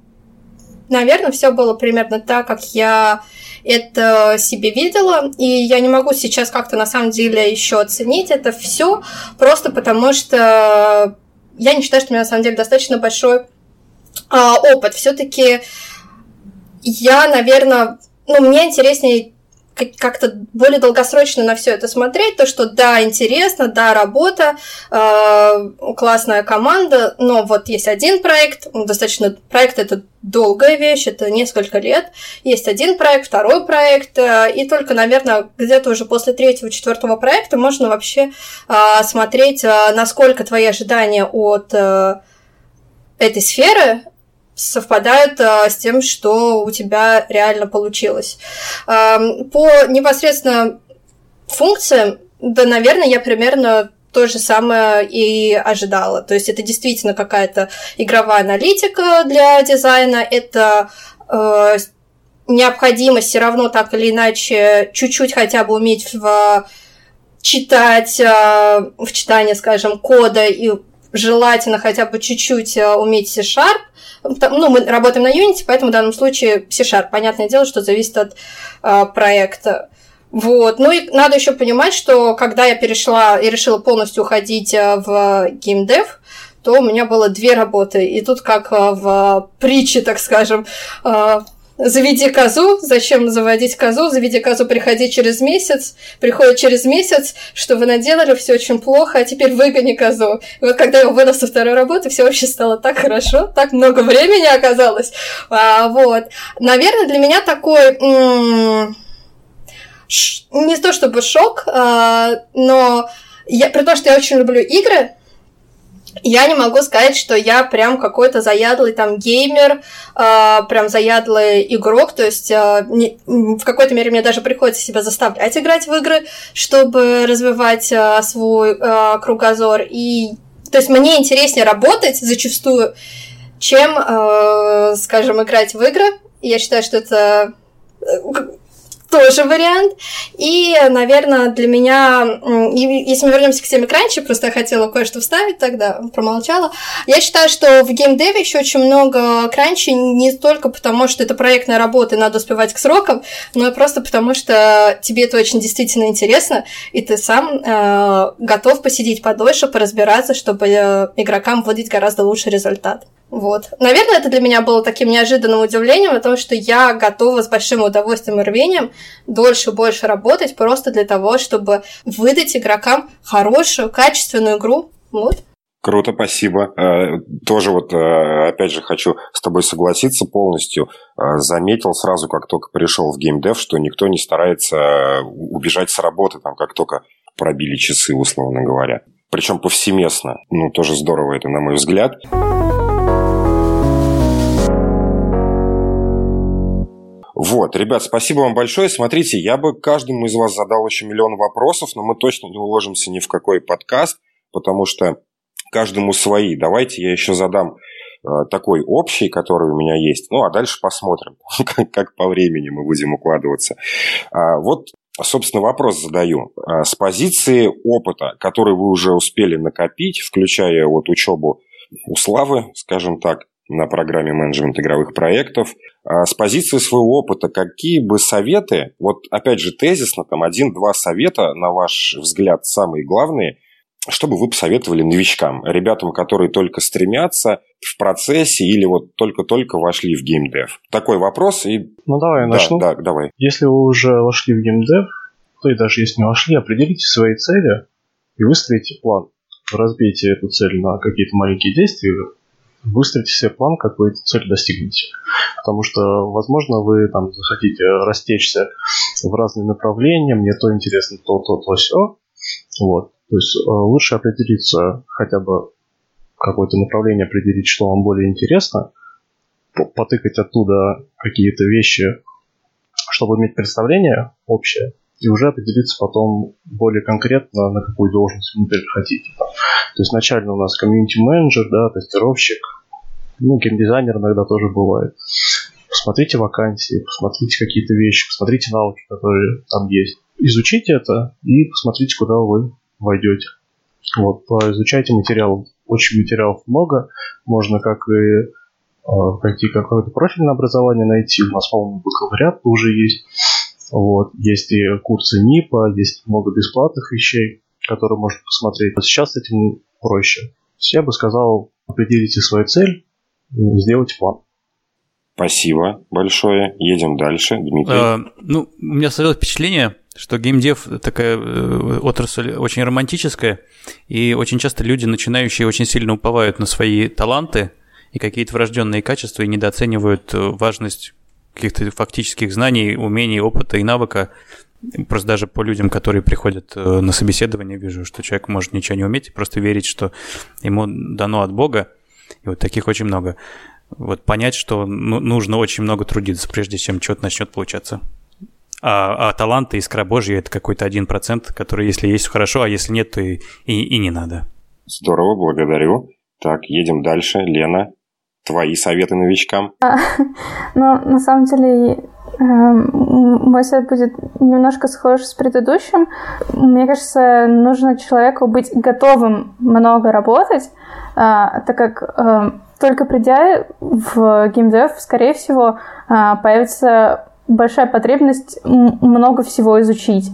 наверное, все было примерно так, как я это себе видела, и я не могу сейчас как-то на самом деле еще оценить это все, просто потому что я не считаю, что у меня на самом деле достаточно большой а, опыт. Все-таки я, наверное, ну, мне интереснее как-то более долгосрочно на все это смотреть, то, что да, интересно, да, работа, э, классная команда, но вот есть один проект, достаточно, проект это долгая вещь, это несколько лет, есть один проект, второй проект, э, и только, наверное, где-то уже после третьего, четвертого проекта можно вообще э, смотреть, э, насколько твои ожидания от э, этой сферы совпадают а, с тем, что у тебя реально получилось. А, по непосредственно функциям, да, наверное, я примерно то же самое и ожидала. То есть это действительно какая-то игровая аналитика для дизайна, это э, необходимость все равно так или иначе чуть-чуть хотя бы уметь в читать, э, в читании, скажем, кода и желательно хотя бы чуть-чуть э, уметь C-Sharp. Ну, мы работаем на Unity, поэтому в данном случае C-Sharp. Понятное дело, что зависит от э, проекта. Вот. Ну и надо еще понимать, что когда я перешла и решила полностью уходить э, в геймдев, то у меня было две работы. И тут как э, в притче, так скажем, заведи козу, зачем заводить козу, заведи козу, приходи через месяц, приходит через месяц, что вы наделали, все очень плохо, а теперь выгони козу. И вот когда я вырос со второй работы, все вообще стало так хорошо, так много времени оказалось. А, вот. Наверное, для меня такой... М- не то чтобы шок, а, но я, при том, что я очень люблю игры, я не могу сказать, что я прям какой-то заядлый там геймер, э, прям заядлый игрок, то есть э, не, в какой-то мере мне даже приходится себя заставлять играть в игры, чтобы развивать э, свой э, кругозор. И то есть мне интереснее работать зачастую, чем, э, скажем, играть в игры. Я считаю, что это тоже вариант. И, наверное, для меня, если мы вернемся к теме кранчи, просто я хотела кое-что вставить тогда, промолчала. Я считаю, что в геймдеве еще очень много кранчи не только потому, что это проектная работа и надо успевать к срокам, но и просто потому, что тебе это очень действительно интересно, и ты сам э, готов посидеть подольше, поразбираться, чтобы э, игрокам вводить гораздо лучший результат. Вот. Наверное, это для меня было таким неожиданным удивлением, потому что я готова с большим удовольствием и рвением дольше и больше работать просто для того, чтобы выдать игрокам хорошую, качественную игру. Вот. Круто, спасибо. Э, тоже вот, э, опять же, хочу с тобой согласиться полностью. Э, заметил сразу, как только пришел в геймдев, что никто не старается убежать с работы, там, как только пробили часы, условно говоря. Причем повсеместно. Ну, тоже здорово это, на мой взгляд. Вот, ребят, спасибо вам большое. Смотрите, я бы каждому из вас задал еще миллион вопросов, но мы точно не уложимся ни в какой подкаст, потому что каждому свои. Давайте я еще задам э, такой общий, который у меня есть. Ну, а дальше посмотрим, как, как по времени мы будем укладываться. А, вот, собственно, вопрос задаю. А, с позиции опыта, который вы уже успели накопить, включая вот учебу у Славы, скажем так, на программе менеджмент игровых проектов. А с позиции своего опыта, какие бы советы, вот опять же тезисно, там один-два совета, на ваш взгляд, самые главные, что бы вы посоветовали новичкам, ребятам, которые только стремятся в процессе или вот только-только вошли в геймдев? Такой вопрос и... Ну давай, да, начну. Да, давай. Если вы уже вошли в геймдев, то и даже если не вошли, определите свои цели и выстроите план. Разбейте эту цель на какие-то маленькие действия, выстроите себе план, как вы эту цель достигнете. Потому что, возможно, вы там захотите растечься в разные направления, мне то интересно, то, то, то, все. Вот. То есть э, лучше определиться хотя бы какое-то направление, определить, что вам более интересно, потыкать оттуда какие-то вещи, чтобы иметь представление общее, и уже определиться потом более конкретно, на какую должность вы, например, хотите. То есть начально у нас комьюнити-менеджер, да, тестировщик, ну, геймдизайнер иногда тоже бывает. Посмотрите вакансии, посмотрите какие-то вещи, посмотрите навыки, которые там есть. Изучите это и посмотрите, куда вы войдете. Вот, изучайте материал. Очень материалов много. Можно как и э, пойти какое-то профильное образование найти. У нас, по-моему, бакалавриат уже есть. Вот. Есть и курсы НИПа, есть много бесплатных вещей, которые можно посмотреть. А сейчас с этим проще. Я бы сказал, определите свою цель, сделайте план. Спасибо большое. Едем дальше. Дмитрий. А, ну, у меня сложилось впечатление, что геймдев такая э, отрасль очень романтическая, и очень часто люди, начинающие, очень сильно уповают на свои таланты и какие-то врожденные качества и недооценивают э, важность каких-то фактических знаний, умений, опыта и навыка. Просто даже по людям, которые приходят э, на собеседование, вижу, что человек может ничего не уметь, просто верить, что ему дано от Бога. И вот таких очень много. Вот понять, что ну, нужно очень много трудиться, прежде чем что-то начнет получаться. А, а таланты искра Божья – это какой-то один процент, который, если есть, хорошо, а если нет, то и, и, и не надо. Здорово, благодарю. Так, едем дальше. Лена, твои советы новичкам? А, ну, на самом деле, Эм, мой совет будет немножко схож с предыдущим. Мне кажется, нужно человеку быть готовым много работать, а, так как эм, только придя в геймдев, скорее всего, а, появится большая потребность много всего изучить.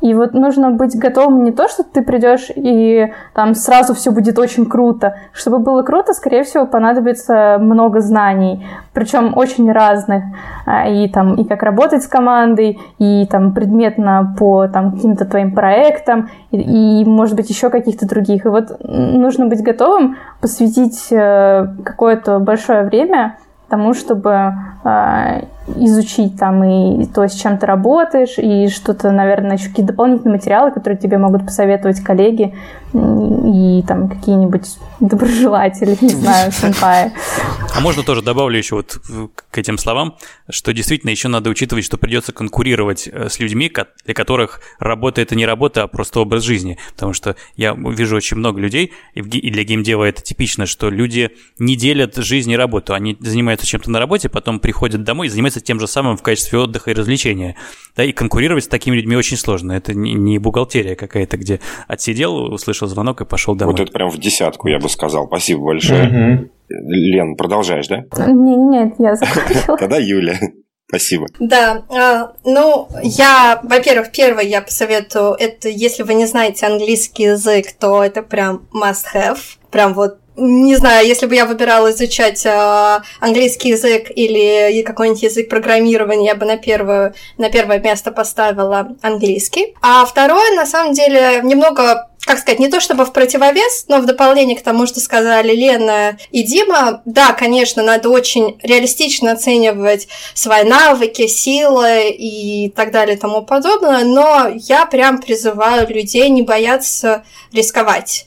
И вот нужно быть готовым не то, что ты придешь и там сразу все будет очень круто. Чтобы было круто, скорее всего, понадобится много знаний, причем очень разных. А, и там и как работать с командой, и там предметно по там каким-то твоим проектам, и, и может быть еще каких-то других. И вот нужно быть готовым посвятить э, какое-то большое время тому, чтобы э, изучить там и то, с чем ты работаешь, и что-то, наверное, еще какие-то дополнительные материалы, которые тебе могут посоветовать коллеги и там какие-нибудь доброжелатели, не знаю, сэмпаи. А можно тоже добавлю еще вот к этим словам, что действительно еще надо учитывать, что придется конкурировать э, с людьми, для которых работа это не работа, а просто образ жизни. Потому что я вижу очень много людей, и для геймдева это типично, что люди не делят жизнь и работу. Они занимаются чем-то на работе, потом приходят домой и занимаются тем же самым в качестве отдыха и развлечения. Да, и конкурировать с такими людьми очень сложно. Это не бухгалтерия какая-то, где отсидел, услышал звонок и пошел домой. Вот это прям в десятку, я бы сказал. Спасибо большое. Угу. Лен, продолжаешь, да? Не, нет, я закончила. Тогда Юля. Спасибо. Да, а, ну, я, во-первых, первое я посоветую, это если вы не знаете английский язык, то это прям must have. Прям вот не знаю, если бы я выбирала изучать э, английский язык или какой-нибудь язык программирования, я бы на, первую, на первое место поставила английский. А второе, на самом деле, немного как сказать, не то чтобы в противовес, но в дополнение к тому, что сказали Лена и Дима, да, конечно, надо очень реалистично оценивать свои навыки, силы и так далее и тому подобное, но я прям призываю людей не бояться рисковать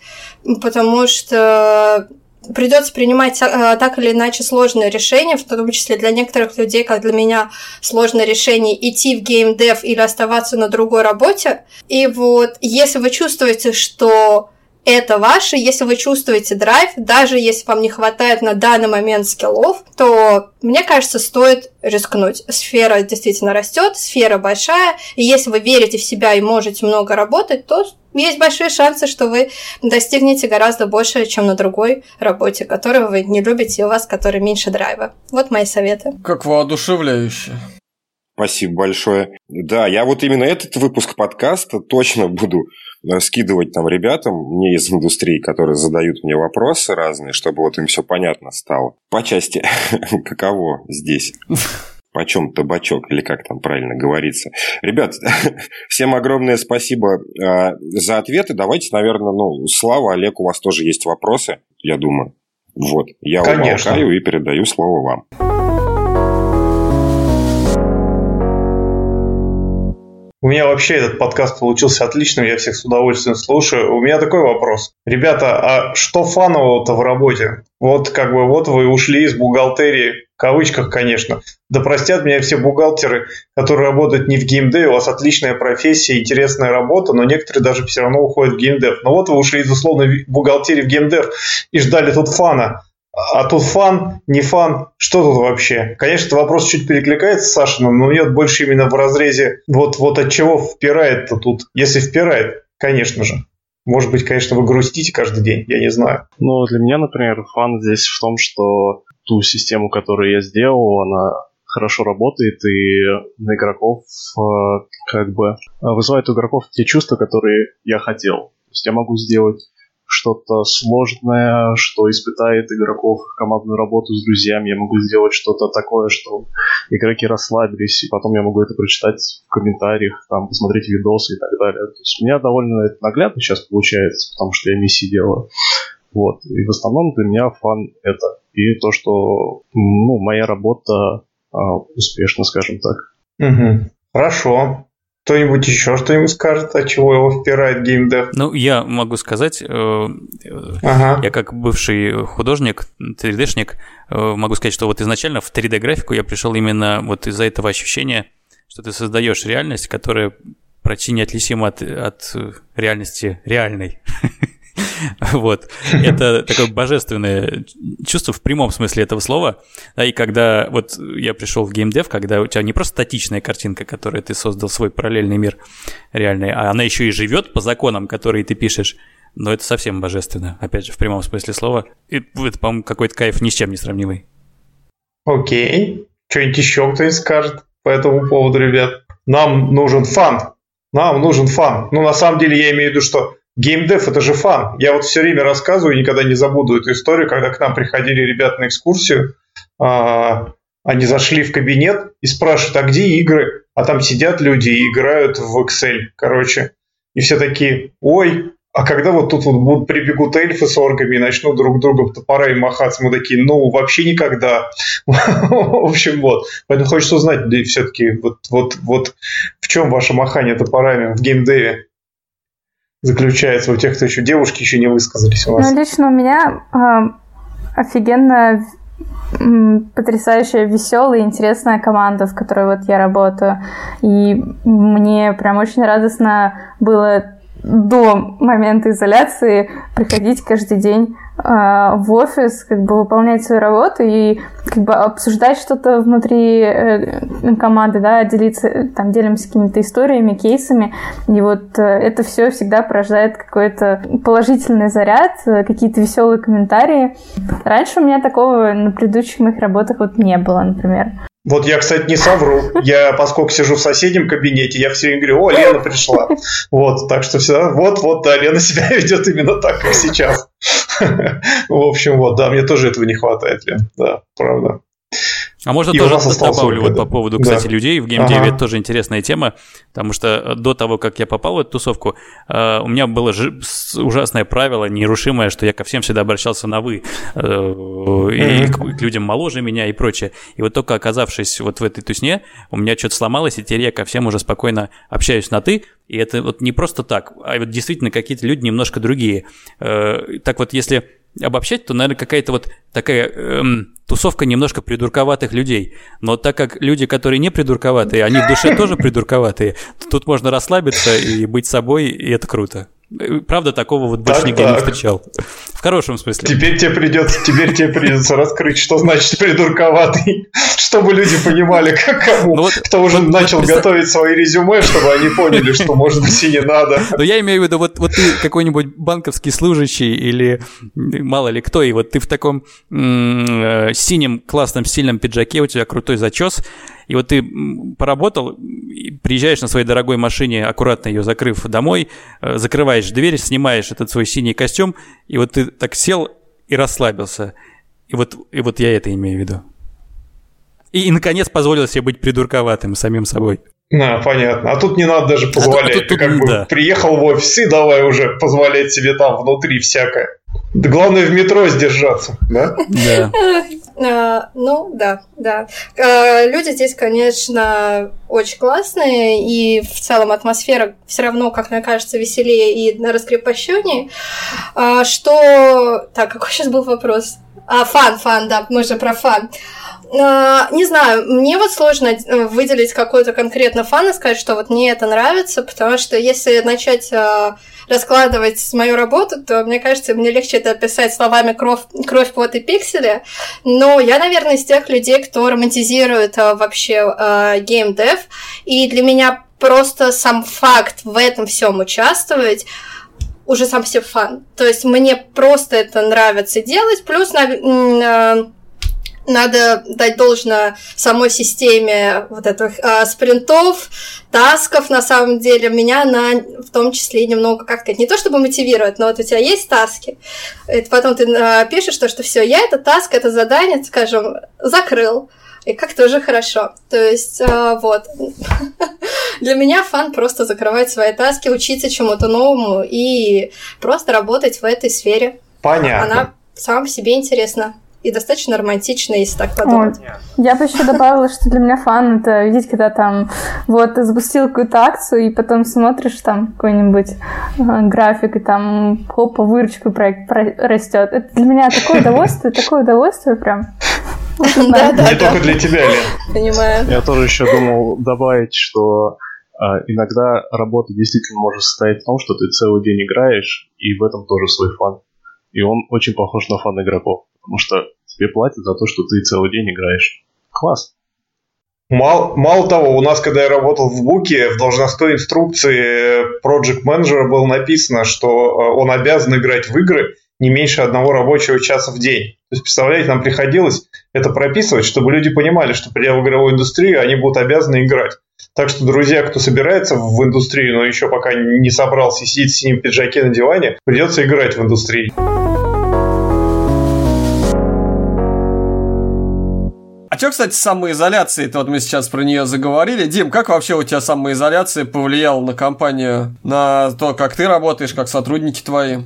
потому что придется принимать а, так или иначе сложные решения, в том числе для некоторых людей, как для меня, сложное решение идти в геймдев или оставаться на другой работе. И вот если вы чувствуете, что это ваше. Если вы чувствуете драйв, даже если вам не хватает на данный момент скиллов, то, мне кажется, стоит рискнуть. Сфера действительно растет, сфера большая, и если вы верите в себя и можете много работать, то есть большие шансы, что вы достигнете гораздо больше, чем на другой работе, которую вы не любите, и у вас которой меньше драйва. Вот мои советы. Как воодушевляюще. Спасибо большое. Да, я вот именно этот выпуск подкаста точно буду э, скидывать там ребятам, мне из индустрии, которые задают мне вопросы разные, чтобы вот им все понятно стало. По части, каково здесь? почем табачок, или как там правильно говорится. Ребят, всем огромное спасибо э, за ответы. Давайте, наверное, ну, Слава, Олег, у вас тоже есть вопросы, я думаю. Вот, я Конечно. умолкаю и передаю слово вам. У меня вообще этот подкаст получился отличным, я всех с удовольствием слушаю. У меня такой вопрос. Ребята, а что фанового-то в работе? Вот как бы вот вы ушли из бухгалтерии, в кавычках, конечно. Да простят меня все бухгалтеры, которые работают не в геймдеве, у вас отличная профессия, интересная работа, но некоторые даже все равно уходят в геймдев. Но вот вы ушли из условной бухгалтерии в геймдев и ждали тут фана. А тут фан, не фан, что тут вообще? Конечно, этот вопрос чуть перекликается с Сашиным, но нет больше именно в разрезе вот, вот от чего впирает-то тут. Если впирает, конечно же. Может быть, конечно, вы грустите каждый день, я не знаю. Ну, для меня, например, фан здесь в том, что ту систему, которую я сделал, она хорошо работает и на игроков э, как бы вызывает у игроков те чувства, которые я хотел. То есть я могу сделать что-то сложное, что испытает игроков командную работу с друзьями. Я могу сделать что-то такое, что игроки расслабились, и потом я могу это прочитать в комментариях, там, посмотреть видосы и так далее. То есть у меня довольно это наглядно сейчас получается, потому что я миссии делаю. Вот. И в основном для меня фан это. И то, что ну, моя работа а, успешна, скажем так. Угу. Хорошо. Кто-нибудь еще что-нибудь скажет, от чего его впирает геймдев? Ну, я могу сказать, э, ага. я как бывший художник, 3D-шник, э, могу сказать, что вот изначально в 3D-графику я пришел именно вот из-за этого ощущения, что ты создаешь реальность, которая почти неотличима от, от реальности реальной. Вот. Это такое божественное чувство в прямом смысле этого слова. И когда вот я пришел в геймдев, когда у тебя не просто статичная картинка, которую ты создал свой параллельный мир реальный, а она еще и живет по законам, которые ты пишешь, но это совсем божественно, опять же, в прямом смысле слова. И это, по-моему, какой-то кайф ни с чем не сравнимый. Окей. Что-нибудь еще кто-нибудь скажет по этому поводу, ребят? Нам нужен фан. Нам нужен фан. Ну, на самом деле, я имею в виду, что геймдев – это же фан. Я вот все время рассказываю, никогда не забуду эту историю, когда к нам приходили ребята на экскурсию, а, они зашли в кабинет и спрашивают, а где игры? А там сидят люди и играют в Excel, короче. И все такие, ой, а когда вот тут вот будут прибегут эльфы с оргами и начнут друг другом топорами махаться, мы такие, ну, вообще никогда. В общем, вот. Поэтому хочется узнать, и все-таки, вот, вот, вот в чем ваше махание топорами в геймдеве заключается у тех, кто еще девушки еще не высказались у вас? Ну, лично у меня э, офигенно потрясающая, веселая, интересная команда, в которой вот я работаю. И мне прям очень радостно было до момента изоляции приходить каждый день э, в офис, как бы выполнять свою работу и как бы обсуждать что-то внутри э, команды, да, делиться, там, делимся какими-то историями, кейсами. И вот э, это все всегда порождает какой-то положительный заряд, э, какие-то веселые комментарии. Раньше у меня такого на предыдущих моих работах вот не было, например. Вот я, кстати, не совру. Я, поскольку сижу в соседнем кабинете, я все время говорю, о, Лена пришла. Вот, так что все, вот, вот, да, Лена себя ведет именно так, как сейчас. В общем, вот, да, мне тоже этого не хватает, Лен, да, правда. А можно и тоже добавлю вот по поводу, кстати, да. людей в геймдеве, ага. это тоже интересная тема, потому что э, до того, как я попал в эту тусовку, э, у меня было ужасное правило, нерушимое, что я ко всем всегда обращался на «вы», э, и к людям моложе меня и прочее. И вот только оказавшись вот в этой тусне, у меня что-то сломалось, и теперь я ко всем уже спокойно общаюсь на «ты», и это вот не просто так, а вот действительно какие-то люди немножко другие. Так вот, если обобщать, то, наверное, какая-то вот такая эм, тусовка немножко придурковатых людей. Но так как люди, которые не придурковатые, они в душе тоже придурковатые, тут можно расслабиться и быть собой, и это круто. Правда, такого вот больше так, нигде так. не встречал. В хорошем смысле. Теперь тебе придется, теперь тебе придется раскрыть, что значит придурковатый, чтобы люди понимали, как кому, ну вот, кто уже вот, начал вот, готовить свои резюме, чтобы они поняли, что, может быть, и не надо. Но я имею в виду, вот, вот ты какой-нибудь банковский служащий или мало ли кто, и вот ты в таком э, синем классном стильном пиджаке, у тебя крутой зачес, и вот ты поработал, приезжаешь на своей дорогой машине, аккуратно ее закрыв домой, э, закрываешь дверь, снимаешь этот свой синий костюм, и вот ты так сел и расслабился. И вот, и вот я это имею в виду. И, и, наконец, позволил себе быть придурковатым самим собой. Да, понятно. А тут не надо даже позволять. А тут, тут, Ты как да. бы приехал в офис и давай уже позволять себе там внутри всякое. Да главное в метро сдержаться, да? Да. А, ну, да, да. А, люди здесь, конечно, очень классные, и в целом атмосфера все равно, как мне кажется, веселее и раскрепощеннее. А, что... Так, какой сейчас был вопрос? А, фан, фан, да, мы же про фан. Не знаю, мне вот сложно э, выделить какой-то конкретно фан и сказать, что вот мне это нравится, потому что если начать раскладывать мою работу, то, мне кажется, мне легче это описать словами кровь, кровь пот и пиксели. Но я, наверное, из тех людей, кто романтизирует а, вообще а, геймдев. И для меня просто сам факт в этом всем участвовать уже сам себе фан. То есть мне просто это нравится делать. Плюс надо дать должное самой системе вот этих э, спринтов, тасков, на самом деле, меня на, в том числе немного, как сказать, не то чтобы мотивирует, но вот у тебя есть таски, это потом ты э, пишешь то, что все, я это таск, это задание, скажем, закрыл, и как-то уже хорошо. То есть, э, вот. Для меня фан просто закрывать свои таски, учиться чему-то новому и просто работать в этой сфере. Понятно. Она сама по себе интересна и достаточно романтично, если так подумать. Вот. Я бы еще добавила, что для меня фан это видеть, когда там вот запустил какую-то акцию, и потом смотришь там какой-нибудь э, график, и там хопа, выручка проект растет. Это для меня такое удовольствие, такое удовольствие прям. Да, да, Не только для тебя, Лен. Понимаю. Я тоже еще думал добавить, что а, иногда работа действительно может состоять в том, что ты целый день играешь, и в этом тоже свой фан. И он очень похож на фан игроков, потому что тебе платят за то, что ты целый день играешь. Класс. Мало, мало того, у нас, когда я работал в Буке, в должностной инструкции Project Manager было написано, что э, он обязан играть в игры не меньше одного рабочего часа в день. То есть, представляете, нам приходилось это прописывать, чтобы люди понимали, что придя в игровую индустрию, они будут обязаны играть. Так что, друзья, кто собирается в индустрию, но еще пока не собрался и сидит в синем пиджаке на диване, придется играть в индустрии. А что, кстати, самоизоляции? Это вот мы сейчас про нее заговорили. Дим, как вообще у тебя самоизоляция повлияла на компанию, на то, как ты работаешь, как сотрудники твои?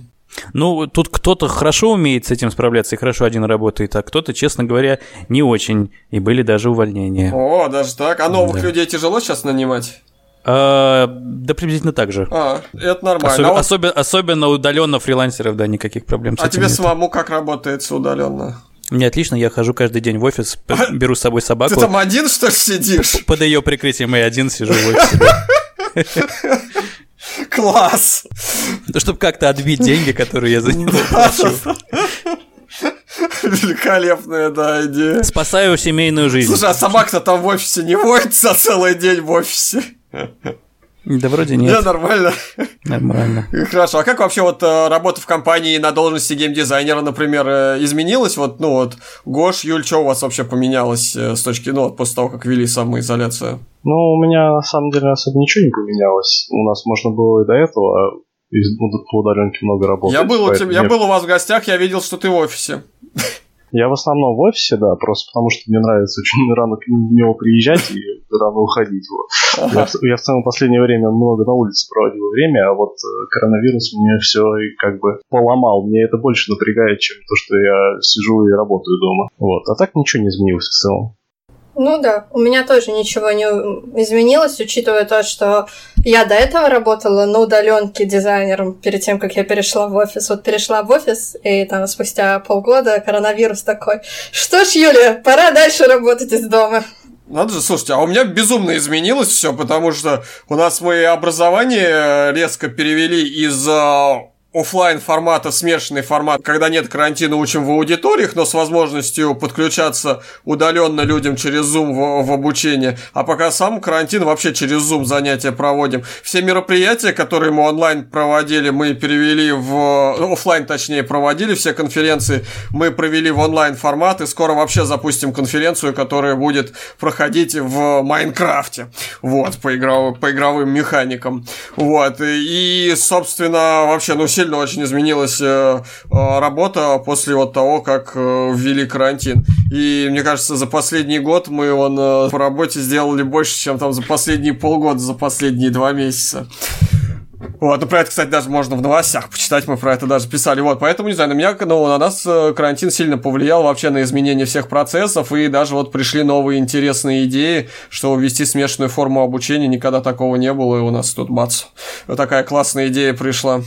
Ну, тут кто-то хорошо умеет с этим справляться и хорошо один работает, а кто-то, честно говоря, не очень. И были даже увольнения. О, даже так? А новых да. людей тяжело сейчас нанимать? А, да, приблизительно так же. А, это нормально. Особ... А вот... особенно, особенно удаленно фрилансеров, да, никаких проблем с а этим. А тебе нет. самому как работается удаленно? Мне отлично, я хожу каждый день в офис, а, беру с собой собаку. Ты там один, что ли, сидишь? Под ее прикрытием я один сижу в офисе. Класс! Ну, чтобы как-то отбить деньги, которые я за него плачу. Великолепная, да, идея. Спасаю семейную жизнь. Слушай, а собака-то там в офисе не воет за целый день в офисе? Да вроде нет. Да, нормально. Нормально. Хорошо. А как вообще вот э, работа в компании на должности геймдизайнера, например, э, изменилась? Вот, ну вот, Гош, Юль, что у вас вообще поменялось э, с точки, ну, после того, как ввели самоизоляцию? Ну, у меня на самом деле особо ничего не поменялось. У нас можно было и до этого ну, по удаленке много работать. Я был, у тебя, я был у вас в гостях, я видел, что ты в офисе. Я в основном в офисе, да, просто потому что мне нравится очень рано к него приезжать и рано уходить. Вот. Я, я в целом в последнее время много на улице проводил время, а вот э, коронавирус мне все как бы поломал. Мне это больше напрягает, чем то, что я сижу и работаю дома. Вот. А так ничего не изменилось в целом. Ну да, у меня тоже ничего не изменилось, учитывая то, что я до этого работала на удаленке дизайнером перед тем, как я перешла в офис. Вот перешла в офис, и там спустя полгода коронавирус такой. Что ж, Юля, пора дальше работать из дома. Надо же, слушайте, а у меня безумно изменилось все, потому что у нас мы образование резко перевели из офлайн формата, смешанный формат, когда нет карантина, учим в аудиториях, но с возможностью подключаться удаленно людям через Zoom в, в обучение. А пока сам карантин, вообще через Zoom занятия проводим. Все мероприятия, которые мы онлайн проводили, мы перевели в офлайн, точнее, проводили все конференции, мы провели в онлайн формат, и скоро вообще запустим конференцию, которая будет проходить в Майнкрафте. Вот, по, игров... по игровым механикам. Вот, и, собственно, вообще, ну, сильно сильно очень изменилась э, э, работа после вот того, как э, ввели карантин. И мне кажется, за последний год мы он по работе сделали больше, чем там за последние полгода, за последние два месяца. Вот, ну про это, кстати, даже можно в новостях почитать, мы про это даже писали. Вот, поэтому, не знаю, на меня, ну, на нас карантин сильно повлиял вообще на изменение всех процессов, и даже вот пришли новые интересные идеи, что ввести смешанную форму обучения, никогда такого не было, и у нас тут бац. Вот такая классная идея пришла.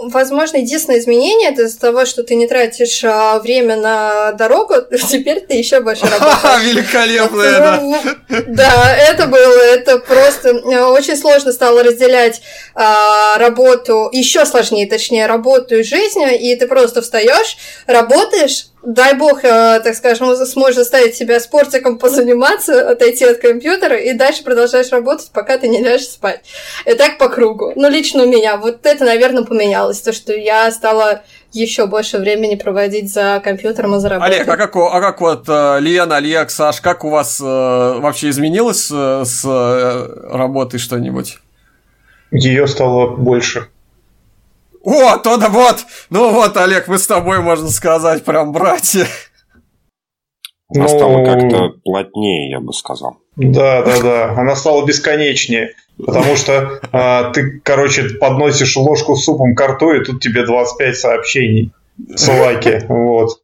Возможно, единственное изменение это из-за того, что ты не тратишь а, время на дорогу, теперь ты еще больше работаешь. Великолепно это! Да, это было, это просто э, очень сложно стало разделять а, работу, еще сложнее, точнее, работу и жизнь, и ты просто встаешь, работаешь, дай бог, э, так скажем, сможешь заставить себя спортиком позаниматься, отойти от компьютера и дальше продолжаешь работать, пока ты не ляжешь спать. И так по кругу. Ну, лично у меня вот это, наверное, поменялось, то, что я стала еще больше времени проводить за компьютером и за работой. Олег, а как, а как вот э, Лена, Олег, Саш, как у вас э, вообще изменилось э, с э, работой что-нибудь? Ее стало больше. О, то да вот! Ну вот, Олег, мы с тобой, можно сказать, прям братья. Она ну... стала как-то плотнее, я бы сказал. Да, да, да. Она стала бесконечнее. Потому что а, ты, короче, подносишь ложку с супом к рту, и тут тебе 25 сообщений с лайки. Вот.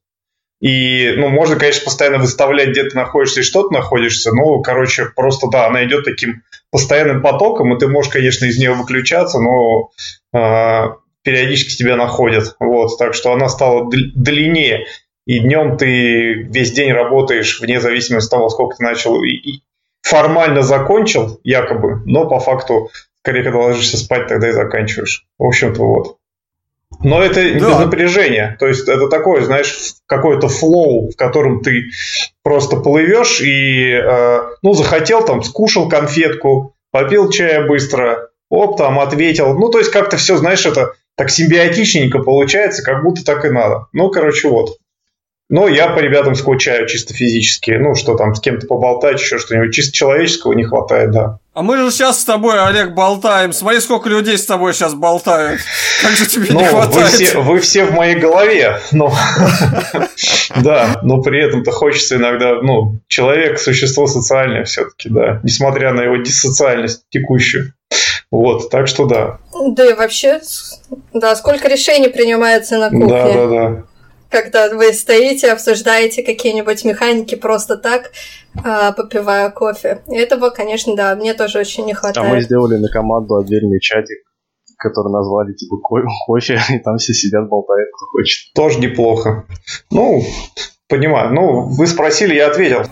И, ну, можно, конечно, постоянно выставлять, где ты находишься и что ты находишься. Ну, короче, просто, да, она идет таким постоянным потоком, и ты можешь, конечно, из нее выключаться, но а, периодически тебя находят. Вот, так что она стала длиннее. И днем ты весь день работаешь вне зависимости от того, сколько ты начал и, формально закончил, якобы, но по факту, скорее, когда ложишься спать, тогда и заканчиваешь. В общем-то, вот. Но это да. без напряжения. То есть это такое, знаешь, какой-то флоу, в котором ты просто плывешь и, э, ну, захотел там, скушал конфетку, попил чая быстро, оп, там ответил. Ну, то есть как-то все, знаешь, это так симбиотичненько получается, как будто так и надо. Ну, короче, вот. Но я по ребятам скучаю чисто физически. Ну, что там, с кем-то поболтать, еще что-нибудь. Чисто человеческого не хватает, да. А мы же сейчас с тобой, Олег, болтаем. Смотри, сколько людей с тобой сейчас болтают. Как же тебе ну, не хватает? Вы все, вы все в моей голове. Ну, да, но при этом-то хочется иногда... Ну, человек – существо социальное все-таки, да. Несмотря на его диссоциальность текущую. Вот, так что да. Да и вообще, да, сколько решений принимается на кухне. Да, да, да когда вы стоите, обсуждаете какие-нибудь механики просто так, а, попивая кофе. Этого, конечно, да, мне тоже очень не хватает. А мы сделали на команду отдельный чатик, который назвали типа кофе, и там все сидят, болтают, кто хочет. Тоже неплохо. Ну, понимаю. Ну, вы спросили, я ответил.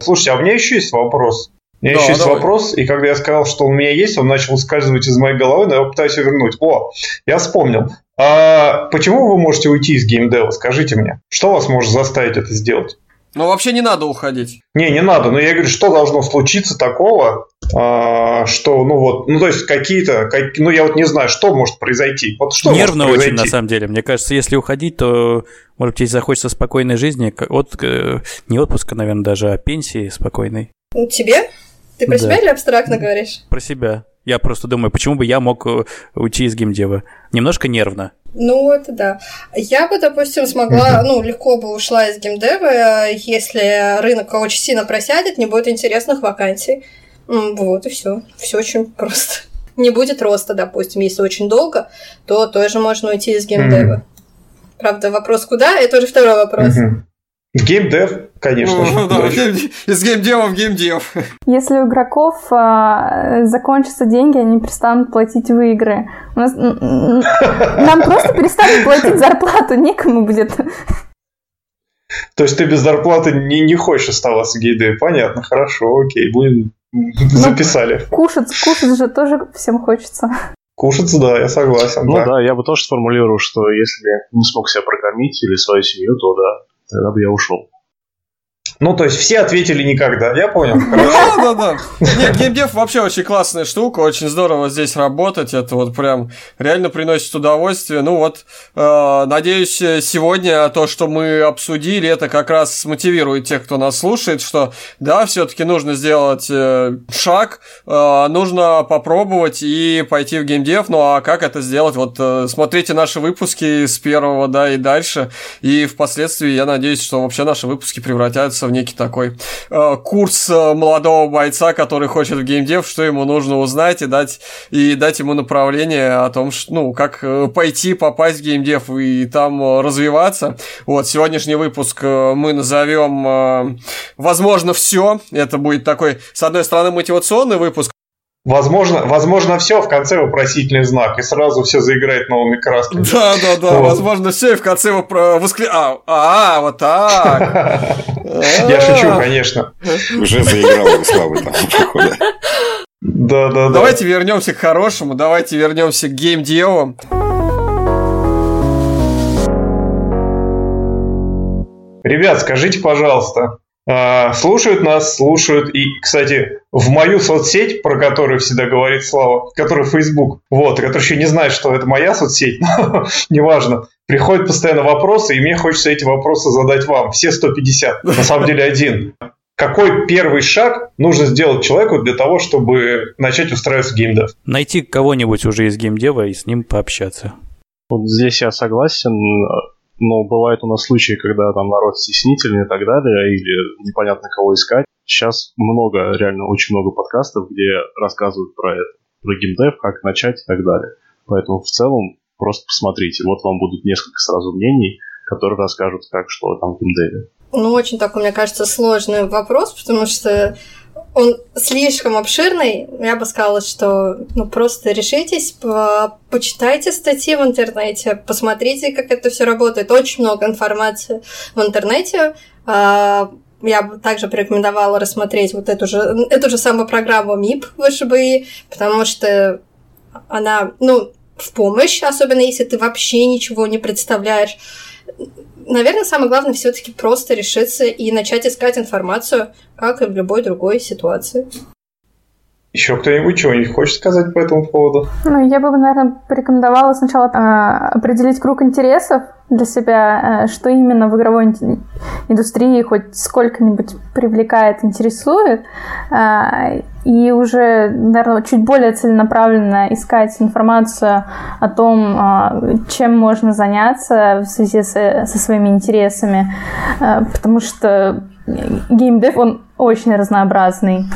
Слушайте, а у меня еще есть вопрос. У меня да, еще есть давай. вопрос, и когда я сказал, что у меня есть, он начал ускальзывать из моей головы, но я пытаюсь его вернуть. О, я вспомнил. А почему вы можете уйти из геймдева? Скажите мне. Что вас может заставить это сделать? Ну, вообще не надо уходить. Не, не надо. Но я говорю, что должно случиться такого, а, что, ну вот, ну то есть какие-то, как, ну я вот не знаю, что может произойти. Вот что Нервно может очень, на самом деле. Мне кажется, если уходить, то, может быть, захочется спокойной жизни, от, не отпуска, наверное, даже, а пенсии спокойной. Тебе? Ты про да. себя или абстрактно говоришь? Про себя. Я просто думаю, почему бы я мог э, уйти из геймдева? Немножко нервно. Ну, вот да. Я бы, допустим, смогла, ну, легко бы ушла из геймдева, если рынок очень сильно просядет, не будет интересных вакансий. Вот и все. Все очень просто. Не будет роста, допустим, если очень долго, то тоже можно уйти из геймдева. Правда, вопрос куда? Это уже второй вопрос. Геймдев, конечно ну, Да, из геймдева в геймдев. Если у игроков а, закончатся деньги, они перестанут платить в игры. У нас, нам просто перестанут платить зарплату, некому будет. То есть ты без зарплаты не, не хочешь оставаться в геймдеве? Понятно, хорошо, окей, будем ну, записали. Кушать, кушать же тоже всем хочется. Кушать, да, я согласен. Ну да. да, я бы тоже сформулировал, что если не смог себя прокормить или свою семью, то да, тогда бы я ушел. Ну, то есть все ответили никогда, я понял. Да, да, да. Нет, геймдев вообще очень классная штука, очень здорово здесь работать, это вот прям реально приносит удовольствие. Ну вот, э, надеюсь, сегодня то, что мы обсудили, это как раз смотивирует тех, кто нас слушает, что да, все-таки нужно сделать э, шаг, э, нужно попробовать и пойти в геймдев, ну а как это сделать? Вот смотрите наши выпуски с первого, да, и дальше, и впоследствии я надеюсь, что вообще наши выпуски превратятся в некий такой э, курс э, молодого бойца, который хочет в геймдев, что ему нужно узнать и дать, и дать ему направление о том, что, ну, как э, пойти, попасть в геймдев и там э, развиваться. Вот, сегодняшний выпуск мы назовем, возможно, все. Это будет такой, с одной стороны, мотивационный выпуск, Возможно, возможно, все в конце вопросительный знак, и сразу все заиграет новыми красками. Да, да, да, вот. возможно, все, и в конце вы воскли... А, а, вот так. Я шучу, конечно. Уже заиграл Славы там, походу. Да, да, да. Давайте вернемся к хорошему, давайте вернемся к геймдеву. Ребят, скажите, пожалуйста, а, слушают нас, слушают. И, кстати, в мою соцсеть, про которую всегда говорит Слава, которая Facebook, вот, который еще не знает, что это моя соцсеть, но неважно, приходят постоянно вопросы, и мне хочется эти вопросы задать вам. Все 150, на самом деле один. Какой первый шаг нужно сделать человеку для того, чтобы начать устраиваться в геймдев? Найти кого-нибудь уже из геймдева и с ним пообщаться. Вот здесь я согласен но бывают у нас случаи, когда там народ стеснительный и так далее, или непонятно кого искать. Сейчас много, реально очень много подкастов, где рассказывают про это, про геймдев, как начать и так далее. Поэтому в целом просто посмотрите, вот вам будут несколько сразу мнений, которые расскажут, как что там в геймдеве. Ну, очень такой, мне кажется, сложный вопрос, потому что он слишком обширный. Я бы сказала, что ну, просто решитесь, по почитайте статьи в интернете, посмотрите, как это все работает. Очень много информации в интернете. А, я бы также порекомендовала рассмотреть вот эту же, эту же самую программу МИП ВШБИ, потому что она, ну, в помощь, особенно если ты вообще ничего не представляешь. Наверное, самое главное все-таки просто решиться и начать искать информацию, как и в любой другой ситуации. Еще кто-нибудь чего-нибудь хочет сказать по этому поводу? Ну, я бы, наверное, порекомендовала сначала э, определить круг интересов для себя, э, что именно в игровой индустрии хоть сколько-нибудь привлекает, интересует, э, и уже, наверное, чуть более целенаправленно искать информацию о том, э, чем можно заняться в связи со, со своими интересами, э, потому что геймдев, он очень разнообразный.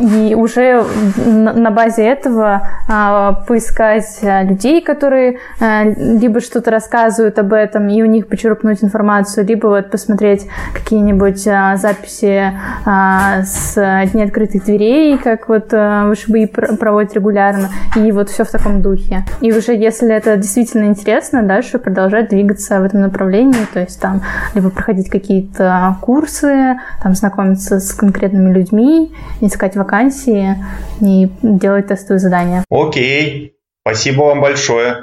И уже на базе этого а, поискать а, людей, которые а, либо что-то рассказывают об этом, и у них почерпнуть информацию, либо вот посмотреть какие-нибудь записи с Дней открытых дверей, как вот ВШБИ проводит регулярно, и вот все в таком духе. И уже если это действительно интересно, дальше продолжать двигаться в этом направлении, то есть там либо проходить какие-то курсы, там знакомиться с конкретными людьми, искать вакансии и делать тестовые задания. Окей, спасибо вам большое.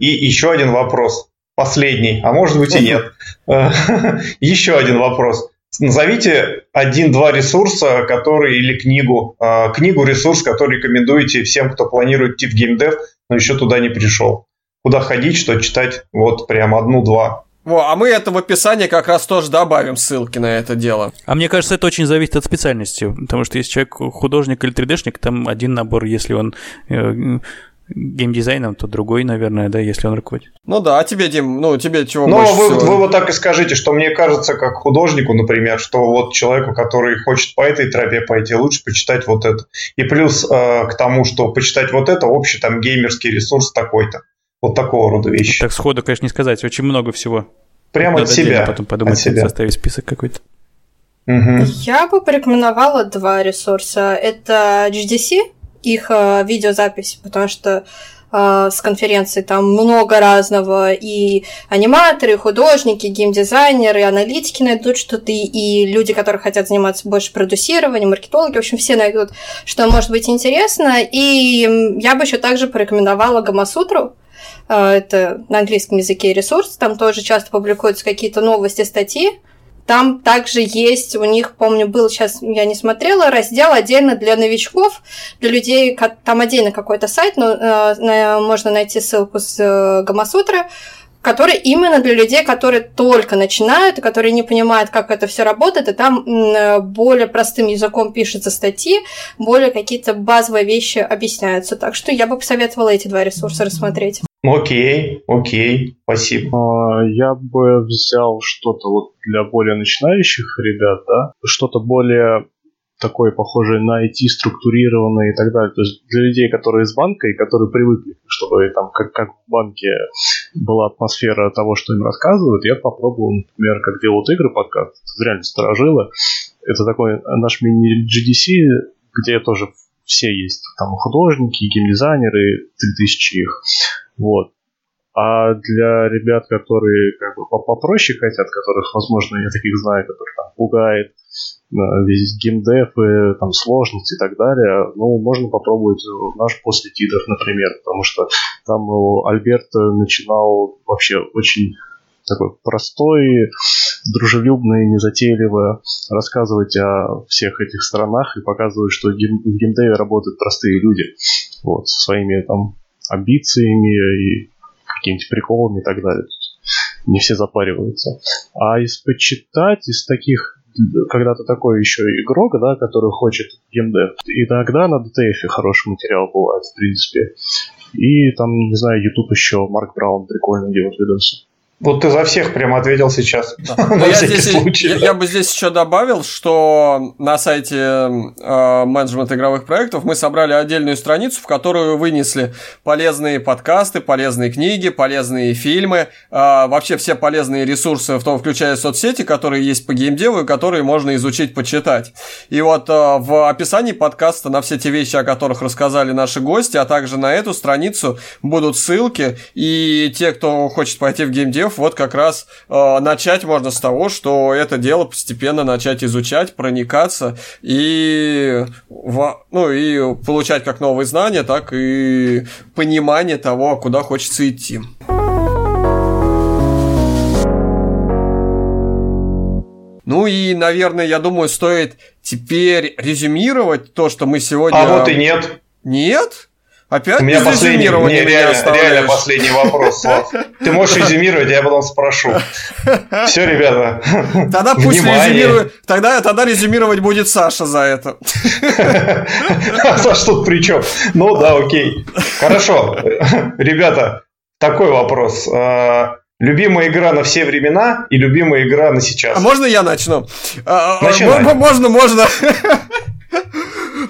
И еще один вопрос, последний, а может быть и нет. Еще один вопрос. Назовите один-два ресурса, которые или книгу, а, книгу, ресурс, который рекомендуете всем, кто планирует идти в геймдев, но еще туда не пришел. Куда ходить, что читать, вот прям одну-два. Во, а мы это в описании как раз тоже добавим ссылки на это дело. А мне кажется, это очень зависит от специальности, потому что если человек художник или 3D-шник, там один набор, если он э, геймдизайном, то другой, наверное, да, если он руководит. Ну да, а тебе, Дим, ну тебе чего Ну, вы, всего? вы вот так и скажите, что мне кажется, как художнику, например, что вот человеку, который хочет по этой тропе пойти, лучше почитать вот это. И плюс э, к тому, что почитать вот это, общий там геймерский ресурс такой-то. Вот такого рода вещи. Так сходу, конечно, не сказать. Очень много всего. Прямо Надо от себя. Потом подумать, от себя. составить список какой-то. Угу. Я бы порекомендовала два ресурса. Это GDC, их э, видеозапись, потому что э, с конференции там много разного, и аниматоры, и художники, и геймдизайнеры, и аналитики найдут что-то, и люди, которые хотят заниматься больше продюсированием, маркетологи, в общем, все найдут, что может быть интересно. И я бы еще также порекомендовала Гамасутру, это на английском языке ресурс, там тоже часто публикуются какие-то новости, статьи. Там также есть, у них, помню, был, сейчас я не смотрела, раздел отдельно для новичков, для людей, там отдельно какой-то сайт, но э, можно найти ссылку с э, Гамасутры, который именно для людей, которые только начинают, и которые не понимают, как это все работает, и там э, более простым языком пишутся статьи, более какие-то базовые вещи объясняются. Так что я бы посоветовала эти два ресурса рассмотреть. Окей, окей, спасибо. А, я бы взял что-то вот для более начинающих ребят, да, что-то более такой, похожий на IT, структурированный и так далее. То есть для людей, которые из банка и которые привыкли, чтобы там как, как в банке была атмосфера того, что им рассказывают, я попробовал, например, как делают игры подкаст, реально сторожило. Это такой наш мини-GDC, где тоже все есть. Там художники, геймдизайнеры, 3000 их. Вот. А для ребят, которые как бы попроще хотят, которых, возможно, я таких знаю, которые там пугает Э, весь геймдев там сложности и так далее, ну, можно попробовать наш после титров, например, потому что там Альберт начинал вообще очень такой простой, дружелюбный, незатейливо рассказывать о всех этих странах и показывать, что в геймдеве работают простые люди, вот, со своими там амбициями и какими-то приколами и так далее. Не все запариваются. А из почитать, из таких когда ты такой еще игрок, да, который хочет геймдев, иногда на DTF хороший материал бывает, в принципе. И там, не знаю, YouTube еще, Марк Браун прикольно делает видосы. Вот ты за всех прям ответил сейчас. Да. я, здесь, я, я бы здесь еще добавил, что на сайте э, менеджмент игровых проектов мы собрали отдельную страницу, в которую вынесли полезные подкасты, полезные книги, полезные фильмы, э, вообще все полезные ресурсы, в том включая соцсети, которые есть по геймдеву и которые можно изучить, почитать. И вот э, в описании подкаста на все те вещи, о которых рассказали наши гости, а также на эту страницу будут ссылки, и те, кто хочет пойти в геймдев, геймдев, вот как раз э, начать можно с того, что это дело постепенно начать изучать, проникаться и, в, ну, и получать как новые знания, так и понимание того, куда хочется идти. Ну и, наверное, я думаю, стоит теперь резюмировать то, что мы сегодня... А вот и нет. Нет? Опять У меня последний, мне реально, реально последний вопрос, Слав. Ты можешь резюмировать, я потом спрошу. Все, ребята. Тогда пусть резюмирует. Тогда, тогда резюмировать будет Саша за это. А Саша тут при чем? Ну да, окей. Хорошо. Ребята, такой вопрос. А, любимая игра на все времена и любимая игра на сейчас. А можно я начну? А, Начинай. Можно, можно.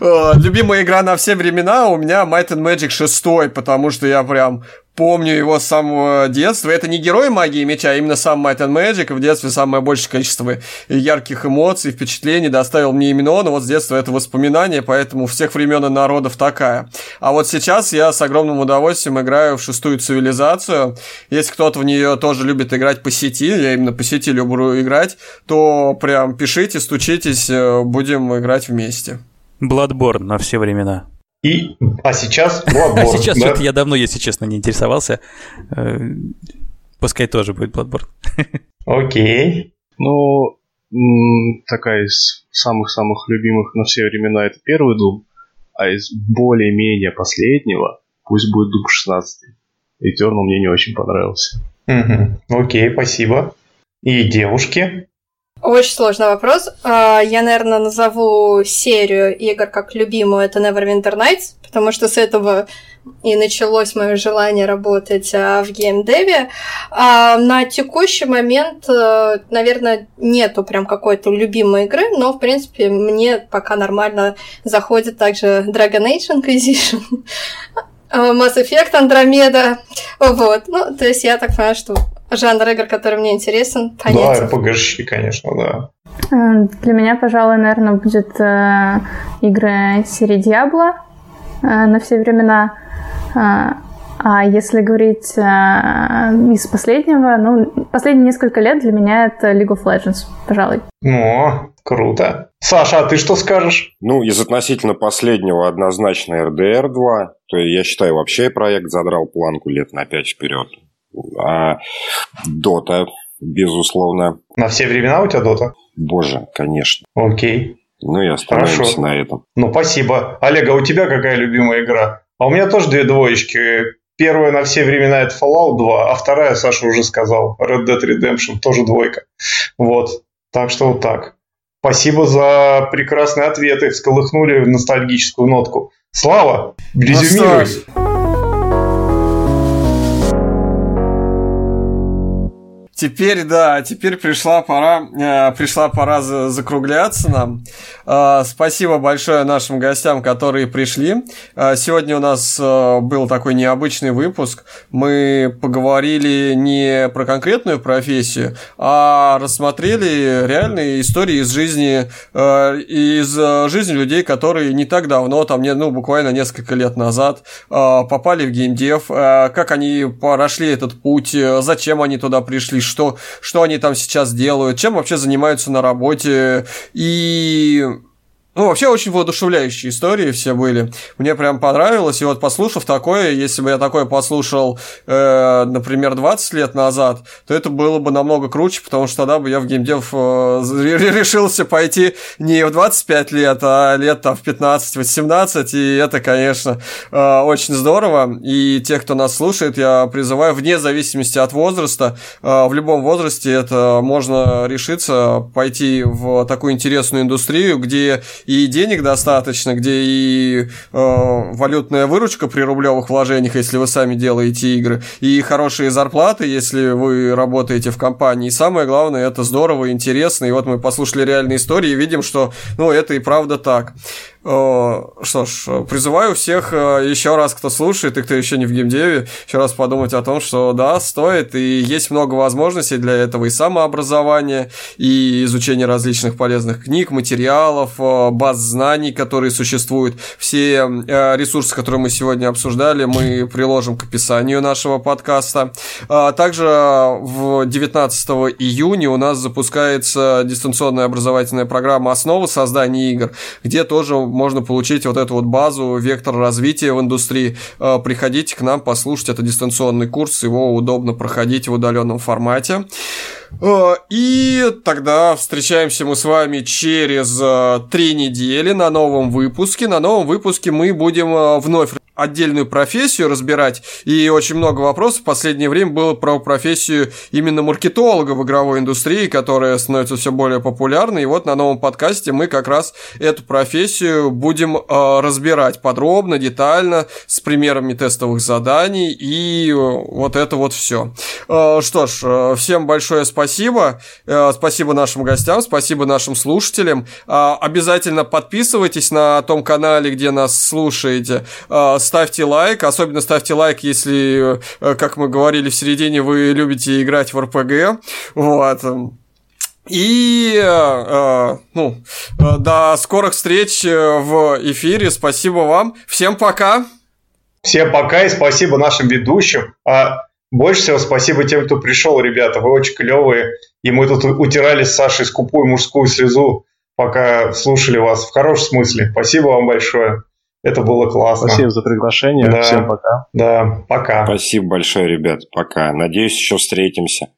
Любимая игра на все времена у меня Might and Magic 6, потому что я прям помню его с самого детства. Это не герой магии меча, а именно сам Might and Magic. В детстве самое большее количество ярких эмоций, впечатлений доставил мне именно он. И вот с детства это воспоминание, поэтому всех времен и народов такая. А вот сейчас я с огромным удовольствием играю в шестую цивилизацию. Если кто-то в нее тоже любит играть по сети, я именно по сети люблю играть, то прям пишите, стучитесь, э, будем играть вместе. Bloodborne на все времена. И, а сейчас Bloodborne. А сейчас да? что-то я давно, если честно, не интересовался. Э, пускай тоже будет Bloodborne. Окей. Ну, такая из самых-самых любимых на все времена это первый Doom, а из более-менее последнего пусть будет Doom 16. Eternal мне не очень понравился. Угу. Окей, спасибо. И девушки? Очень сложный вопрос. А, я, наверное, назову серию игр как любимую. Это Neverwinter Nights, потому что с этого и началось мое желание работать а, в геймдеве. А на текущий момент, э, наверное, нету прям какой-то любимой игры, но, в принципе, мне пока нормально заходит также Dragon Age Inquisition, Mass Effect Andromeda. Вот. Ну, то есть я так понимаю, что жанр игр, который мне интересен, понятен. Да, RPG, конечно, да. Э, для меня, пожалуй, наверное, будет э, игры серии Diablo э, на все времена. Э, а если говорить э, из последнего, ну, последние несколько лет для меня это League of Legends, пожалуй. О, круто. Саша, а ты что скажешь? Ну, из относительно последнего однозначно RDR 2. То есть я считаю, вообще проект задрал планку лет на 5 вперед. А Дота, безусловно. На все времена у тебя Дота? Боже, конечно. Окей. Ну и остановимся Хорошо. на этом. Ну, спасибо. Олег, а у тебя какая любимая игра? А у меня тоже две двоечки. Первая на все времена это Fallout 2, а вторая, Саша уже сказал, Red Dead Redemption, тоже двойка. Вот. Так что вот так. Спасибо за прекрасные ответы, всколыхнули в ностальгическую нотку. Слава, резюмируй. Теперь, да, теперь пришла пора, э, пришла пора за, закругляться нам. Э, спасибо большое нашим гостям, которые пришли. Э, сегодня у нас э, был такой необычный выпуск. Мы поговорили не про конкретную профессию, а рассмотрели реальные истории из жизни, э, из э, жизни людей, которые не так давно, там, не, ну, буквально несколько лет назад э, попали в геймдев, э, как они прошли этот путь, э, зачем они туда пришли, что, что они там сейчас делают, чем вообще занимаются на работе. И ну, вообще очень воодушевляющие истории все были. Мне прям понравилось. И вот послушав такое, если бы я такое послушал, э, например, 20 лет назад, то это было бы намного круче, потому что тогда бы я в геймдев э, решился пойти не в 25 лет, а лет там в 15-18. И это, конечно, э, очень здорово. И тех, кто нас слушает, я призываю, вне зависимости от возраста, э, в любом возрасте это можно решиться пойти в такую интересную индустрию, где и денег достаточно, где и э, валютная выручка при рублевых вложениях, если вы сами делаете игры, и хорошие зарплаты, если вы работаете в компании. И самое главное, это здорово, интересно. И вот мы послушали реальные истории и видим, что ну, это и правда так. Что ж, призываю всех еще раз, кто слушает и кто еще не в геймдеве, еще раз подумать о том, что да, стоит, и есть много возможностей для этого и самообразования, и изучения различных полезных книг, материалов, баз знаний, которые существуют. Все ресурсы, которые мы сегодня обсуждали, мы приложим к описанию нашего подкаста. Также в 19 июня у нас запускается дистанционная образовательная программа «Основы создания игр», где тоже можно получить вот эту вот базу, вектор развития в индустрии. Э, приходите к нам послушать, это дистанционный курс, его удобно проходить в удаленном формате. Э, и тогда встречаемся мы с вами через э, три недели на новом выпуске. На новом выпуске мы будем вновь отдельную профессию разбирать, и очень много вопросов в последнее время было про профессию именно маркетолога в игровой индустрии, которая становится все более популярной, и вот на новом подкасте мы как раз эту профессию будем э, разбирать подробно, детально, с примерами тестовых заданий, и э, вот это вот все. Э, что ж, э, всем большое спасибо, э, спасибо нашим гостям, спасибо нашим слушателям, э, обязательно подписывайтесь на том канале, где нас слушаете, э, ставьте лайк, особенно ставьте лайк, если, э, как мы говорили в середине, вы любите играть в РПГ. Вот. И э, э ну, э, до скорых встреч в эфире. Спасибо вам. Всем пока. Всем пока и спасибо нашим ведущим. А больше всего спасибо тем, кто пришел, ребята. Вы очень клевые. И мы тут утирали с Сашей скупую мужскую слезу, пока слушали вас. В хорошем смысле. Спасибо вам большое. Это было классно. Спасибо за приглашение. Да, Всем пока. Да, пока. Спасибо большое, ребят. Пока. Надеюсь, еще встретимся.